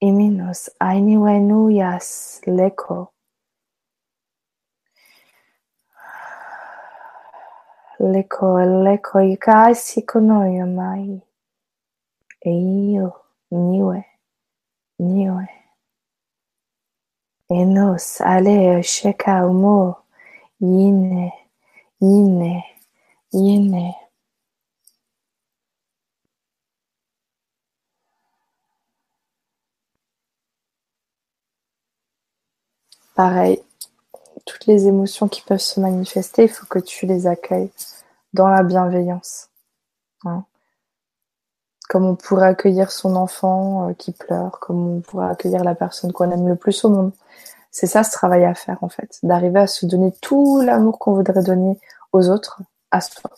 iminus ainuenuias leco. Leco leco ikai sikonoyo mai. Eio niue niue. Enos aleo sheka umo ine ine ine. Pareil, toutes les émotions qui peuvent se manifester, il faut que tu les accueilles dans la bienveillance. Hein. Comme on pourrait accueillir son enfant euh, qui pleure, comme on pourrait accueillir la personne qu'on aime le plus au monde. C'est ça ce travail à faire en fait, d'arriver à se donner tout l'amour qu'on voudrait donner aux autres, à soi.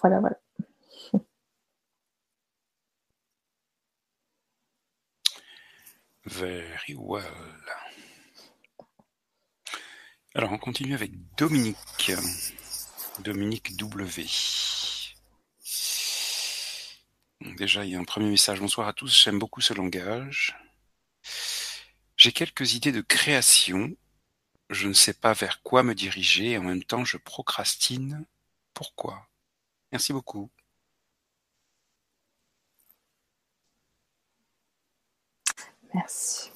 Voilà, voilà. Very well. Alors, on continue avec Dominique. Dominique W. déjà, il y a un premier message. Bonsoir à tous, j'aime beaucoup ce langage. J'ai quelques idées de création. Je ne sais pas vers quoi me diriger et en même temps, je procrastine. Pourquoi? Merci beaucoup. Merci.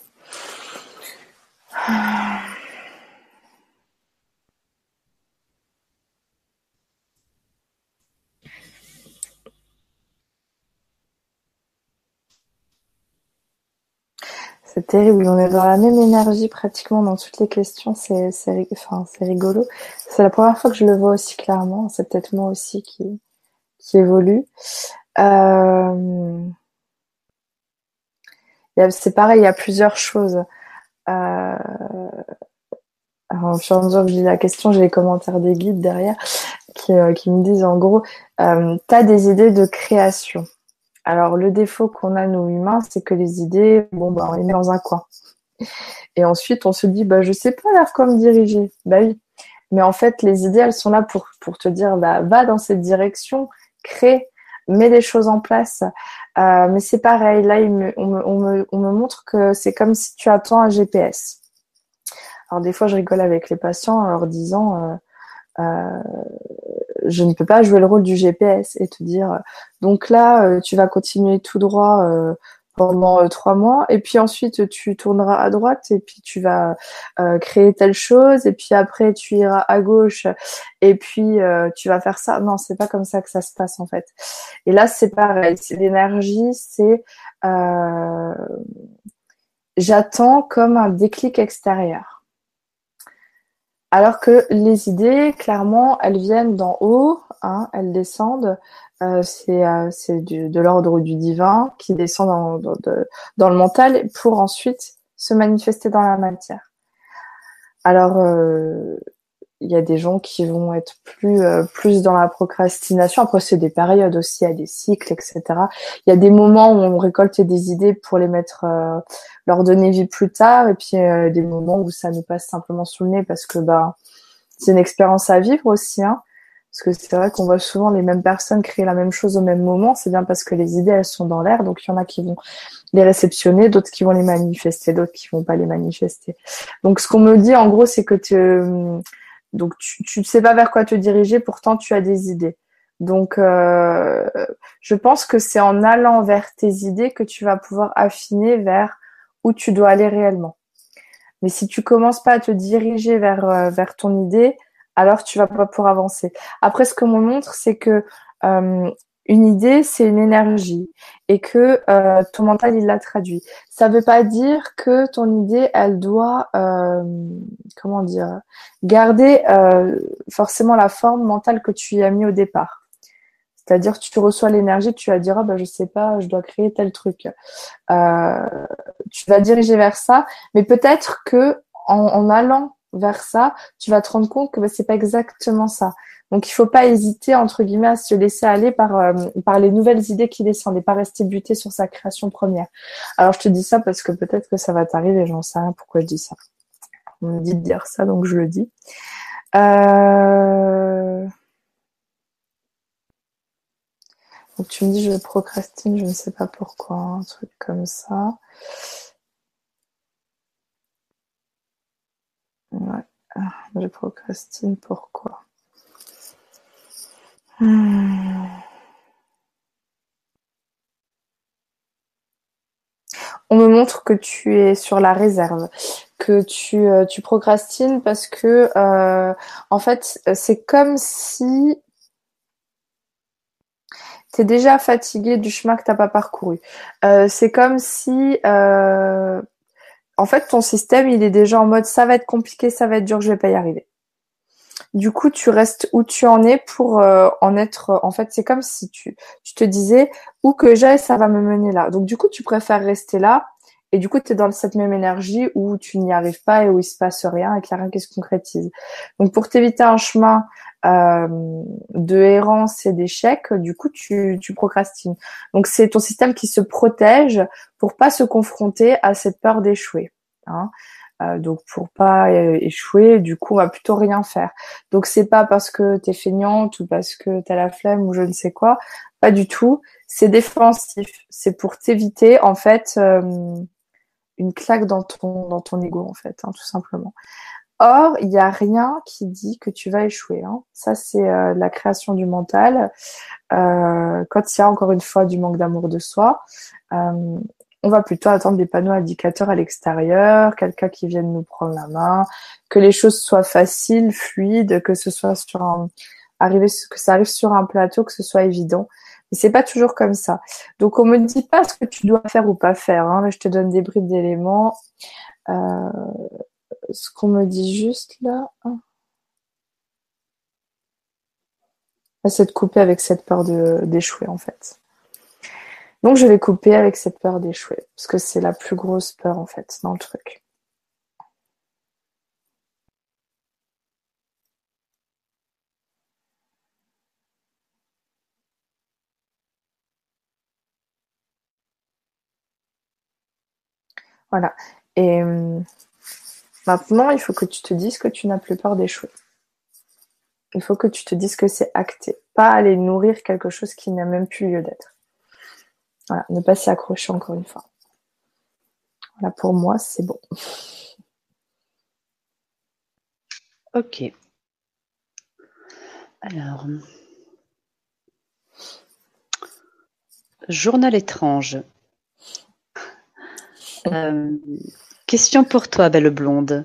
C'est terrible, on est dans la même énergie pratiquement dans toutes les questions, c'est enfin, rigolo. C'est la première fois que je le vois aussi clairement, c'est peut-être moi aussi qui, qui évolue. Euh... C'est pareil, il y a plusieurs choses. Euh... Alors, au fur et à mesure que je la question, j'ai les commentaires des guides derrière qui, euh, qui me disent en gros, euh, tu as des idées de création. Alors, le défaut qu'on a, nous humains, c'est que les idées, bon, bah, on les met dans un coin. Et ensuite, on se dit, bah, je sais pas vers quoi me diriger. Bah oui. Mais en fait, les idées, elles sont là pour, te dire, bah, va dans cette direction, crée, mets des choses en place. Euh, mais c'est pareil, là, on, me, montre que c'est comme si tu attends un GPS. Alors, des fois, je rigole avec les patients en leur disant, euh, euh, je ne peux pas jouer le rôle du GPS et te dire donc là euh, tu vas continuer tout droit euh, pendant euh, trois mois et puis ensuite tu tourneras à droite et puis tu vas créer telle chose et puis après tu iras à gauche et puis tu vas faire ça. Non c'est pas comme ça que ça se passe en fait. Et là c'est pareil c'est l'énergie c'est j'attends comme un déclic extérieur alors que les idées, clairement, elles viennent d'en haut, hein, elles descendent. Euh, c'est euh, de l'ordre du divin qui descend dans, dans, le mental pour ensuite se manifester dans la matière. Alors, euh, il y a des gens qui vont être plus euh, plus dans la procrastination. Après, c'est des périodes aussi, il y a des cycles, etc. Il y a des moments où on récolte des idées pour les mettre, euh, leur donner vie plus tard, et puis euh, des moments où ça nous passe simplement sous le nez parce que bah c'est une expérience à vivre aussi. Hein, parce que c'est vrai qu'on voit souvent les mêmes personnes créer la même chose au même moment. C'est bien parce que les idées elles sont dans l'air, donc il y en a qui vont les réceptionner, d'autres qui vont les manifester, d'autres qui vont pas les manifester. Donc ce qu'on me dit en gros, c'est que tu donc tu ne sais pas vers quoi te diriger, pourtant tu as des idées. Donc euh, je pense que c'est en allant vers tes idées que tu vas pouvoir affiner vers où tu dois aller réellement. Mais si tu commences pas à te diriger vers, euh, vers ton idée, alors tu vas pas pouvoir avancer. Après, ce que me montre, c'est que euh, une idée, c'est une énergie et que euh, ton mental, il la traduit. Ça ne veut pas dire que ton idée, elle doit, euh, comment dire, garder euh, forcément la forme mentale que tu y as mis au départ. C'est-à-dire, tu reçois l'énergie, tu vas dire, ah, bah, je sais pas, je dois créer tel truc. tu vas diriger vers ça, mais peut-être que en, allant vers ça, tu vas te rendre compte que bah, c'est pas exactement ça. Donc il faut pas hésiter entre guillemets à se laisser aller par euh, les nouvelles idées qui descendent et pas rester buté sur sa création première. Alors je te dis ça parce que peut-être que ça va t'arriver, j'en sais rien pourquoi je dis ça. On me dit de dire ça donc je le dis. Euh... Donc tu me dis je procrastine, je ne sais pas pourquoi, un truc comme ça. Ouais. Ah, je procrastine, pourquoi? Hmm. On me montre que tu es sur la réserve, que tu, euh, procrastines parce que euh, en fait c'est comme si tu es déjà fatigué du chemin que tu n'as pas parcouru. Euh, c'est comme si en fait, ton système, il est déjà en mode ça va être compliqué, ça va être dur, je vais pas y arriver. Du coup, tu restes où tu en es pour euh, en être. En fait, c'est comme si tu, te disais où que j'aille, ça va me mener là. Donc, du coup, tu préfères rester là. Et du coup, tu es dans cette même énergie où tu n'y arrives pas et où il se passe rien et qu'il n'y rien qui se concrétise. Donc, pour t'éviter un chemin euh, de errance et d'échec, du coup, tu, tu procrastines. Donc, c'est ton système qui se protège pour pas se confronter à cette peur d'échouer. Hein. Euh, donc pour pas euh, échouer, du coup on va plutôt rien faire. Donc c'est pas parce que t'es feignante ou parce que t'as la flemme ou je ne sais quoi, pas du tout. C'est défensif. C'est pour t'éviter en fait euh, une claque dans ton dans ton ego en fait, hein, tout simplement. Or, il n'y a rien qui dit que tu vas échouer. Hein. Ça, c'est la création du mental. quand il y a encore une fois du manque d'amour de soi, on va plutôt attendre des panneaux indicateurs à l'extérieur, quelqu'un qui vienne nous prendre la main, que les choses soient faciles, fluides, que ce soit sur un, arriver, que ça arrive sur un plateau, que ce soit évident. Mais c'est pas toujours comme ça. Donc on me dit pas ce que tu dois faire ou pas faire. Hein. je te donne des bribes d'éléments. Euh, ce qu'on me dit juste là. Hein. C'est de couper avec cette peur d'échouer en fait. Donc je vais couper avec cette peur d'échouer, parce que c'est la plus grosse peur en fait dans le truc. Voilà. Et hum, maintenant, il faut que tu te dises que tu n'as plus peur d'échouer. Il faut que tu te dises que c'est acté, pas aller nourrir quelque chose qui n'a même plus lieu d'être. Voilà, ne pas s'y accrocher encore une fois. Voilà, pour moi, c'est bon. Ok. Alors. Journal étrange. Euh, question pour toi, belle blonde.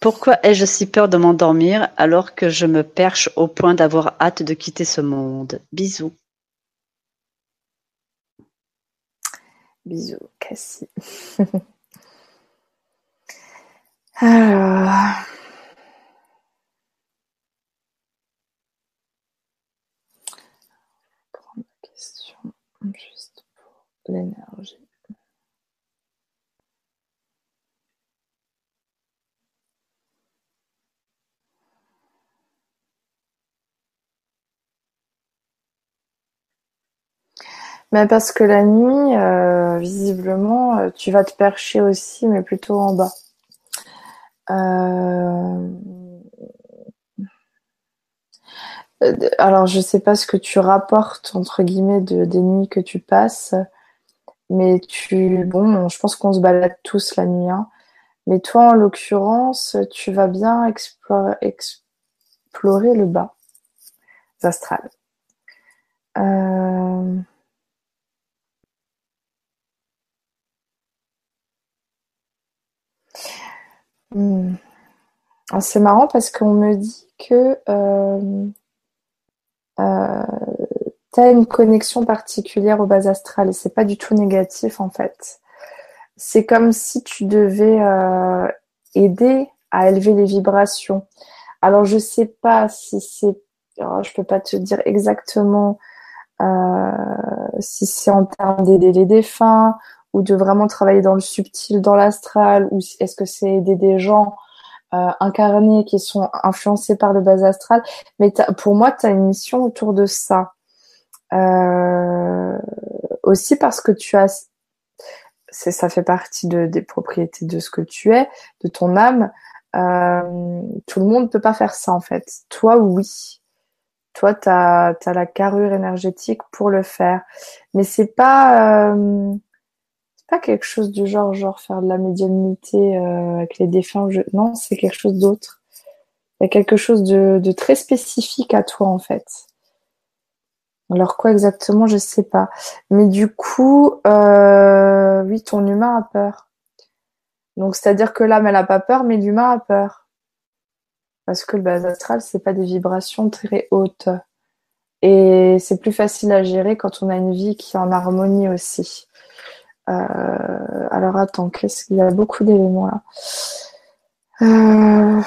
Pourquoi ai-je si peur de m'endormir alors que je me perche au point d'avoir hâte de quitter ce monde? Bisous. Bisous, Cassie. Alors. La question juste pour l'énergie. Mais parce que la nuit, euh, visiblement, euh, tu vas te percher aussi, mais plutôt en bas. Euh, alors, je sais pas ce que tu rapportes entre guillemets de des nuits que tu passes, mais tu, bon, je pense qu'on se balade tous la nuit. Hein. Mais toi, en l'occurrence, tu vas bien explorer, explorer le bas astral. Euh... Hmm. C'est marrant parce qu'on me dit que euh, euh, tu as une connexion particulière au bas astral et c'est pas du tout négatif en fait. C'est comme si tu devais euh, aider à élever les vibrations. Alors je sais pas si c'est, je peux pas te dire exactement si c'est en termes d'aider les défunts ou de vraiment travailler dans le subtil, dans l'astral, ou est-ce que c'est aider des gens euh, incarnés, qui sont influencés par le bas astral? Mais pour moi, tu as une mission autour de ça. Euh, aussi parce que tu as, ça fait partie de, des propriétés de ce que tu es, de ton âme. Euh, tout le monde ne peut pas faire ça en fait. Toi, oui. Toi, tu as, la carrure énergétique pour le faire. Mais c'est pas, euh, pas quelque chose du genre, genre faire de la médiumnité euh, avec les défunts. Non, c'est quelque chose d'autre. Il y a quelque chose de, de, très spécifique à toi en fait. Alors quoi exactement, je sais pas. Mais du coup, euh, oui, ton humain a peur. Donc c'est-à-dire que l'âme elle a pas peur, mais l'humain a peur. Parce que le bas astral, c'est pas des vibrations très hautes. Et c'est plus facile à gérer quand on a une vie qui est en harmonie aussi. Euh, alors attends, qu'est-ce qu'il y a? Beaucoup d'éléments là. Euh...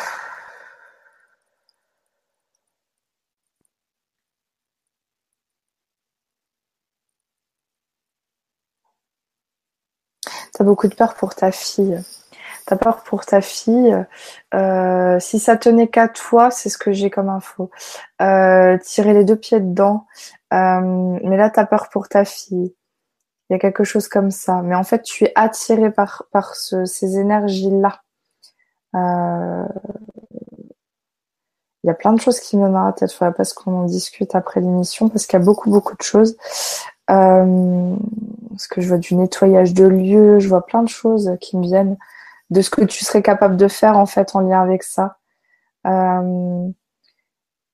T'as beaucoup de peur pour ta fille. T'as peur pour ta fille. Euh, si ça tenait qu'à toi, c'est ce que j'ai comme info. Euh, tirer les deux pieds dedans. Mais là, t'as peur pour ta fille. Y a quelque chose comme ça. Mais en fait, tu es attiré par, par ces énergies-là. Il y a plein de choses qui me viennent à la tête. Il faudrait pas qu'on en discute après l'émission parce qu'il y a beaucoup, beaucoup de choses. Euh, que je vois du nettoyage de lieux, je vois plein de choses qui me viennent de ce que tu serais capable de faire en fait en lien avec ça. Euh,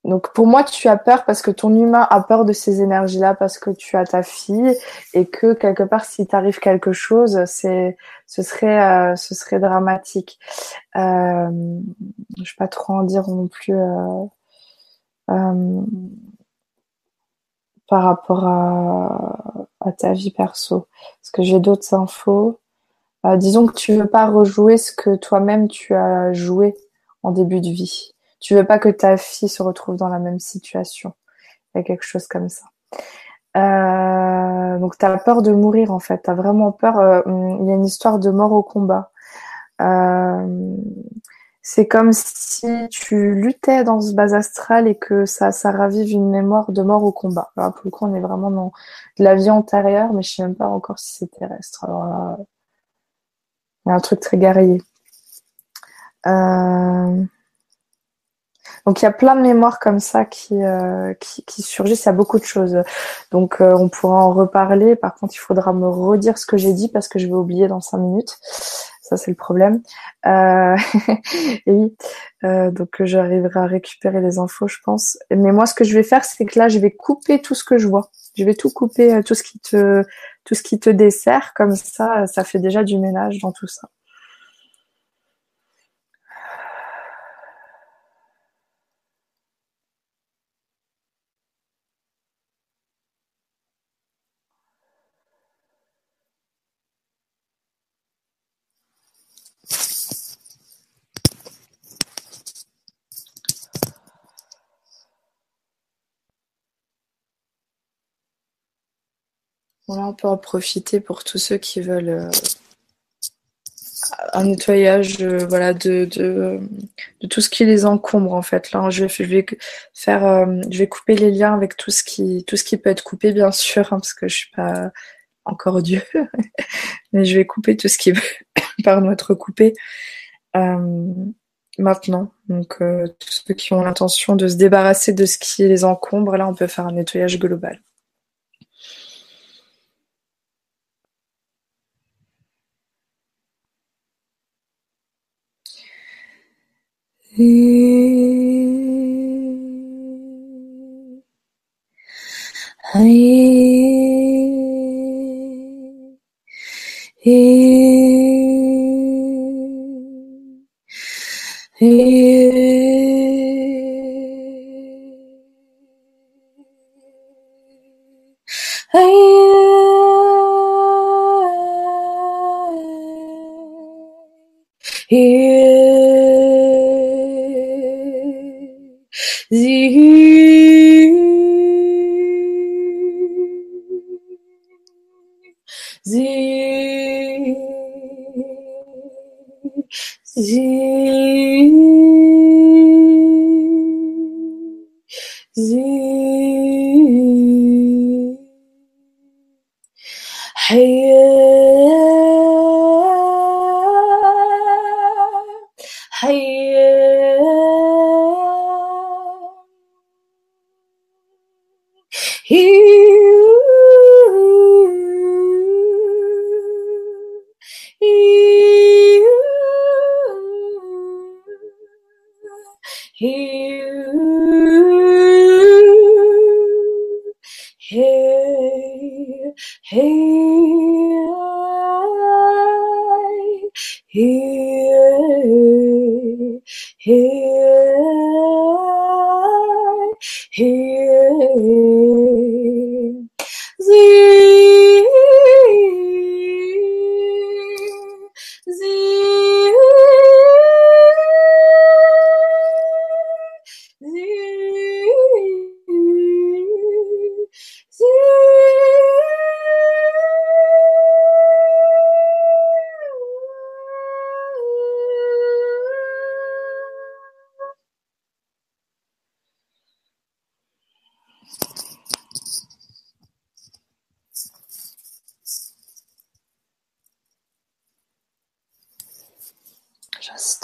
donc pour moi, tu as peur parce que ton humain a peur de ces énergies-là parce que tu as ta fille et que quelque part, si t'arrive quelque chose, c'est ce serait euh, ce serait dramatique. Euh, je vais pas trop en dire non plus. Euh, par rapport à, ta vie perso Est-ce que j'ai d'autres infos Disons que tu veux pas rejouer ce que toi-même tu as joué en début de vie. Tu veux pas que ta fille se retrouve dans la même situation. Il y a quelque chose comme ça. Euh, donc tu as peur de mourir en fait. Tu as vraiment peur. Euh, il y a une histoire de mort au combat. Euh, c'est comme si tu luttais dans ce bas astral et que ça, ravive une mémoire de mort au combat. Alors, pour le coup, on est vraiment dans de la vie antérieure, mais je sais même pas encore si c'est terrestre. Alors là, il y a un truc très guerrier. Donc il y a plein de mémoires comme ça qui, euh, qui, qui, surgissent, a beaucoup de choses. Donc euh, on pourra en reparler. Par contre, il faudra me redire ce que j'ai dit parce que je vais oublier dans cinq minutes. Ça c'est le problème. Euh... et oui, euh, donc j'arriverai à récupérer les infos, je pense. Mais moi, ce que je vais faire, c'est que là, je vais couper tout ce que je vois. Je vais tout couper, tout ce qui te, tout ce qui te dessert. Comme ça, ça fait déjà du ménage dans tout ça. On peut en profiter pour tous ceux qui veulent euh, un nettoyage euh, voilà, de, tout ce qui les encombre en fait. Là, je vais, faire, euh, je vais couper les liens avec tout ce qui, tout ce qui peut être coupé, bien sûr, hein, parce que je suis pas encore Dieu, mais je vais couper tout ce qui pardon, être coupé maintenant. Donc, tous ceux qui ont l'intention de se débarrasser de ce qui les encombre, là, on peut faire un nettoyage global. Hey.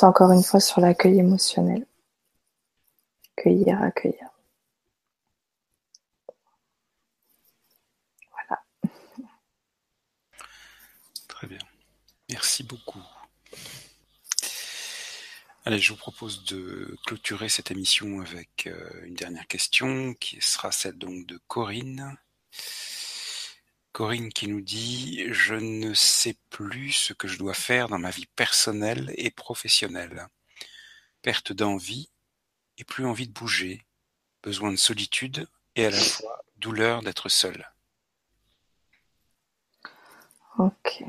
Encore une fois sur l'accueil émotionnel. Accueillir, accueillir. Voilà. Très bien. Merci beaucoup. Allez, je vous propose de clôturer cette émission avec euh, une dernière question qui sera celle donc de Corinne. Corinne qui nous dit Je ne sais plus ce que je dois faire dans ma vie personnelle et professionnelle. Perte d'envie et plus envie de bouger, besoin de solitude et à la fois douleur d'être seule. Ok.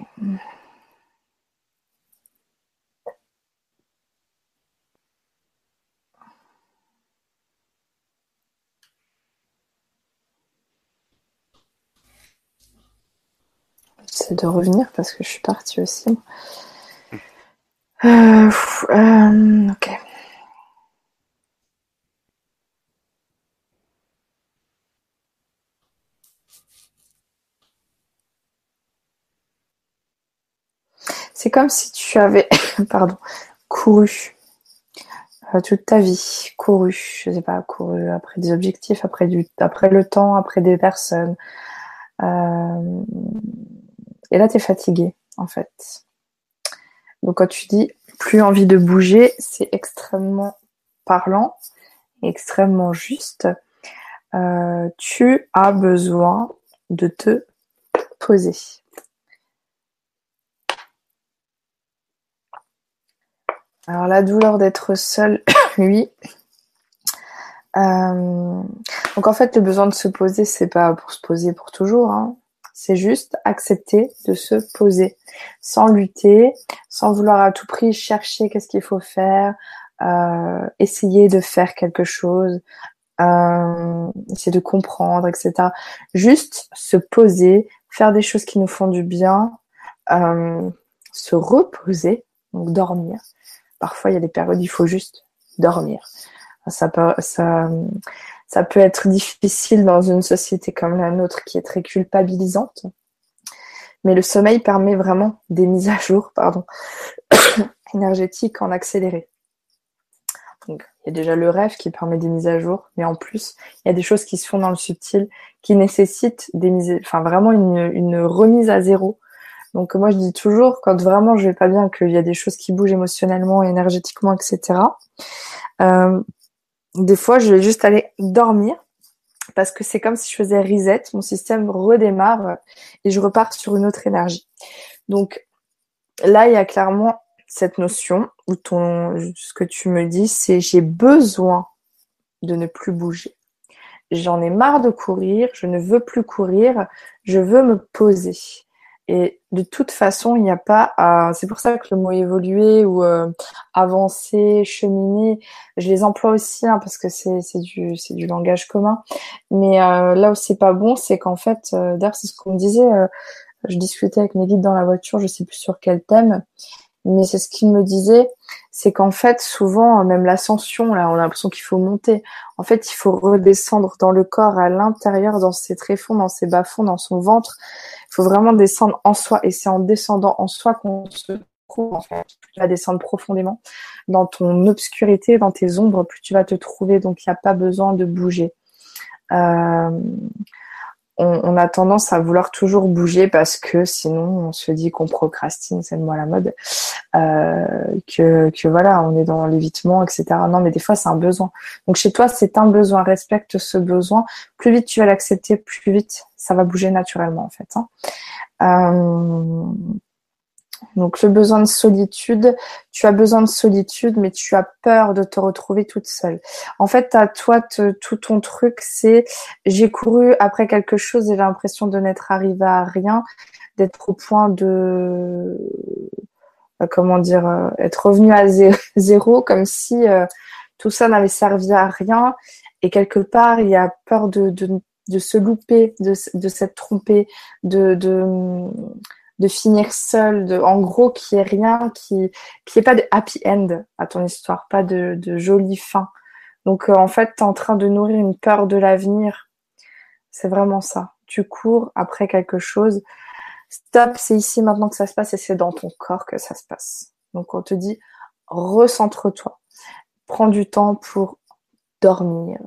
C'est de revenir parce que je suis partie aussi. Euh, euh, ok. C'est comme si tu avais, pardon, couru euh, toute ta vie, couru, je sais pas, couru après des objectifs, après du, après le temps, après des personnes. Et là, tu es fatigué, en fait. Donc quand tu dis plus envie de bouger, c'est extrêmement parlant, extrêmement juste. Euh, tu as besoin de te poser. Alors la douleur d'être seul, oui. Euh, donc en fait, le besoin de se poser, c'est pas pour se poser pour toujours. Hein. C'est juste accepter de se poser, sans lutter, sans vouloir à tout prix chercher qu'est-ce qu'il faut faire, euh, essayer de faire quelque chose, euh, essayer de comprendre, etc. Juste se poser, faire des choses qui nous font du bien, euh, se reposer, donc dormir. Parfois, il y a des périodes où il faut juste dormir. Ça peut, ça, ça peut être difficile dans une société comme la nôtre qui est très culpabilisante. Mais le sommeil permet vraiment des mises à jour, pardon, énergétiques en accéléré. Donc, il y a déjà le rêve qui permet des mises à jour, mais en plus, il y a des choses qui se font dans le subtil qui nécessitent des mises, enfin vraiment une, remise à zéro. Donc moi je dis toujours quand vraiment je vais pas bien, qu'il y a des choses qui bougent émotionnellement, énergétiquement, etc. Euh, des fois, je vais juste aller dormir parce que c'est comme si je faisais reset, mon système redémarre euh, et je repars sur une autre énergie. Donc là, il y a clairement cette notion où ton, ce que tu me dis, c'est j'ai besoin de ne plus bouger. J'en ai marre de courir, je ne veux plus courir, je veux me poser. Et de toute façon, il n'y a pas à... C'est pour ça que le mot évoluer ou euh, avancer, cheminer, je les emploie aussi hein, parce que c'est du, du langage commun. Mais euh, là où c'est pas bon, c'est qu'en fait, euh, d'ailleurs, c'est ce qu'on me disait, je discutais avec mes guides dans la voiture, je sais plus sur quel thème, Mais c'est ce qu'il me disait, c'est qu'en fait, souvent, même l'ascension, là, on a l'impression qu'il faut monter. En fait, il faut redescendre dans le corps, à l'intérieur, dans ses tréfonds, dans ses bas-fonds, dans son ventre. Il faut vraiment descendre en soi. Et c'est en descendant en soi qu'on se trouve, en fait. Tu vas descendre profondément dans ton obscurité, dans tes ombres, plus tu vas te trouver. Donc, il n'y a pas besoin de bouger. Euh, on, a tendance à vouloir toujours bouger parce que sinon on se dit qu'on procrastine, c'est moi la mode, euh, que, que voilà, on est dans l'évitement, etc. Non, mais des fois c'est un besoin. Donc chez toi c'est un besoin, respecte ce besoin. Plus vite tu vas l'accepter, plus vite ça va bouger naturellement en fait. Hein. Euh, donc le besoin de solitude, tu as besoin de solitude, mais tu as peur de te retrouver toute seule. En fait, à toi, tout ton truc, c'est j'ai couru après quelque chose et j'ai l'impression de n'être arrivé à rien, d'être au point de euh, comment dire, euh, être revenu à zéro, comme si euh, tout ça n'avait servi à rien. Et quelque part, il y a peur de, de, se louper, de, de s'être trompé, de, de de finir seul, de, en gros, qu'il n'y ait rien, qui qui ait pas de happy end à ton histoire, pas de, de jolie fin. Donc, euh, en fait, tu es en train de nourrir une peur de l'avenir. C'est vraiment ça. Tu cours après quelque chose. Stop, c'est ici maintenant que ça se passe et c'est dans ton corps que ça se passe. Donc, on te dit, recentre-toi. Prends du temps pour dormir,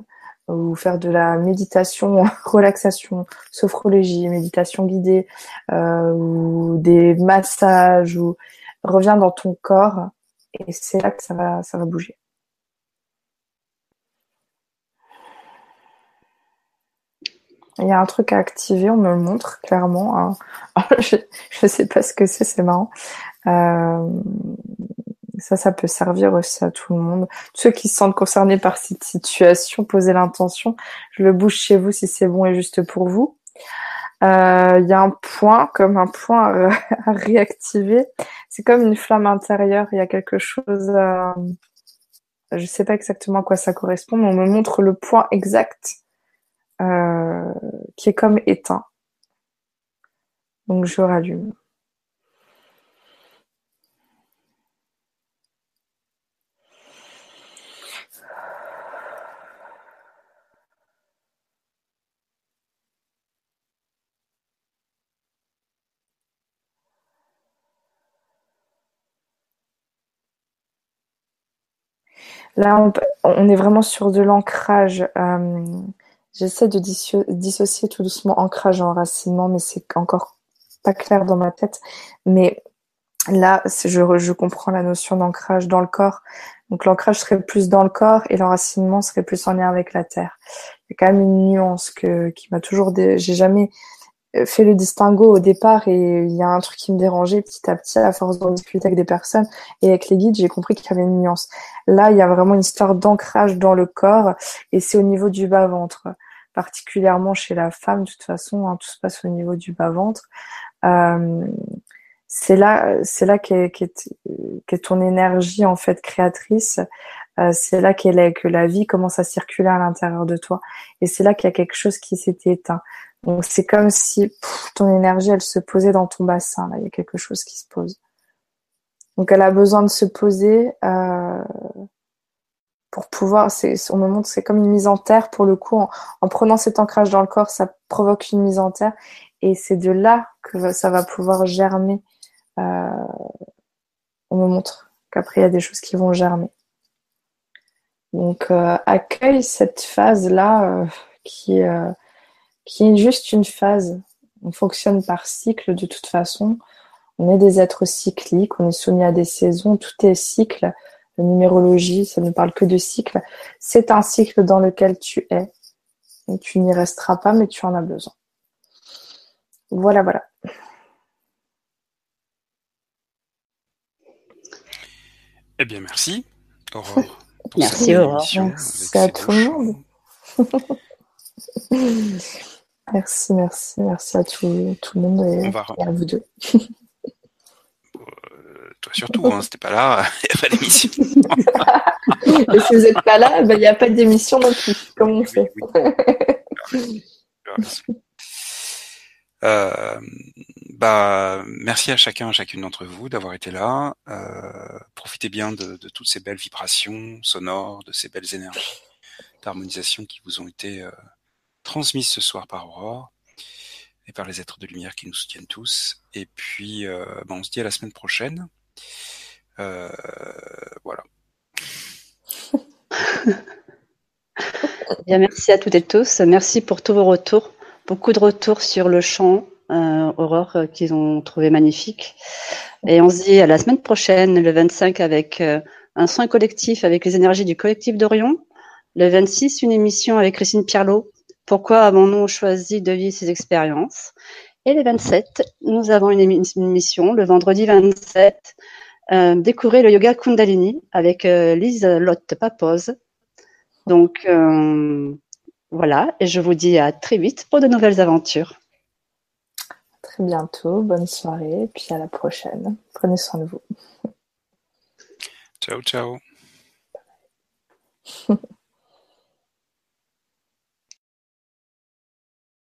ou faire de la méditation, relaxation, sophrologie, méditation guidée, euh, ou des massages, ou reviens dans ton corps, et c'est là que ça va, ça va bouger. Il y a un truc à activer, on me le montre clairement. Hein. je ne sais pas ce que c'est, c'est marrant. Euh, ça, ça peut servir aussi à tout le monde. Ceux qui se sentent concernés par cette situation, posez l'intention. Je le bouge chez vous si c'est bon et juste pour vous. Euh, il y a un point, comme un point à, réactiver. C'est comme une flamme intérieure. Il y a quelque chose. À... Je sais pas exactement à quoi ça correspond, mais on me montre le point exact euh, qui est comme éteint. Donc je rallume. Là, on, est vraiment sur de l'ancrage. Euh, j'essaie de dissocier tout doucement ancrage et enracinement, mais c'est encore pas clair dans ma tête. Mais là, je, je comprends la notion d'ancrage dans le corps. Donc l'ancrage serait plus dans le corps et l'enracinement serait plus en lien avec la terre. Il y a quand même une nuance que, qui m'a toujours... J'ai jamais fait le distinguo au départ et il y a un truc qui me dérangeait petit à petit à force de discuter avec des personnes et avec les guides j'ai compris qu'il y avait une nuance. Là il y a vraiment une histoire d'ancrage dans le corps et c'est au niveau du bas ventre particulièrement chez la femme de toute façon hein, tout se passe au niveau du bas ventre euh, c'est là c'est là qu'est qu ton énergie en fait créatrice. Euh, c'est là qu'elle est que la vie commence à circuler à l'intérieur de toi et c'est là qu'il y a quelque chose qui s'est éteint donc c'est comme si ton énergie, elle se posait dans ton bassin. Là, il y a quelque chose qui se pose. Donc elle a besoin de se poser euh, pour pouvoir. C'est, on me montre, c'est comme une mise en terre pour le coup. En, prenant cet ancrage dans le corps, ça provoque une mise en terre, et c'est de là que ça va pouvoir germer. Euh, on me montre qu'après il y a des choses qui vont germer. Donc euh, accueille cette phase là qui qui est juste une phase. On fonctionne par cycle de toute façon. On est des êtres cycliques, on est soumis à des saisons, tout est cycle. La numérologie, ça ne parle que de cycle. C'est un cycle dans lequel tu es. Et tu n'y resteras pas, mais tu en as besoin. Voilà, voilà. Eh bien, merci, Aurore. merci, Aurore. Merci à tout le monde. Merci, merci, merci à tout, tout le monde et, à vous deux. Euh, toi surtout, hein, c'était pas là, il n'y a pas d'émission. et si vous n'êtes pas là, ben, il n'y a pas d'émission non plus. Comment on fait euh, bah, merci à chacun, à chacune d'entre vous d'avoir été là. Euh, profitez bien de, de, toutes ces belles vibrations sonores, de ces belles énergies d'harmonisation qui vous ont été euh, transmises ce soir par Aurore et par les êtres de lumière qui nous soutiennent tous. Et puis, euh, bah, on se dit à la semaine prochaine. Euh, voilà. Bien, merci à toutes et tous. Merci pour tous vos retours. Beaucoup de retours sur le chant, euh, Aurore, qu'ils ont trouvé magnifique. Et on se dit à la semaine prochaine, le 25, avec un soin collectif avec les énergies du collectif d'Orion. Le 26, une émission avec Christine Pierlot. Pourquoi avons-nous choisi de vivre ces expériences? Et le 27, nous avons une, émission, le vendredi 27, euh, découvrez le yoga Kundalini avec euh, Lise Lotte Papose. Donc euh, voilà, et je vous dis à très vite pour de nouvelles aventures. Très bientôt, bonne soirée, puis à la prochaine. Prenez soin de vous. Ciao, ciao.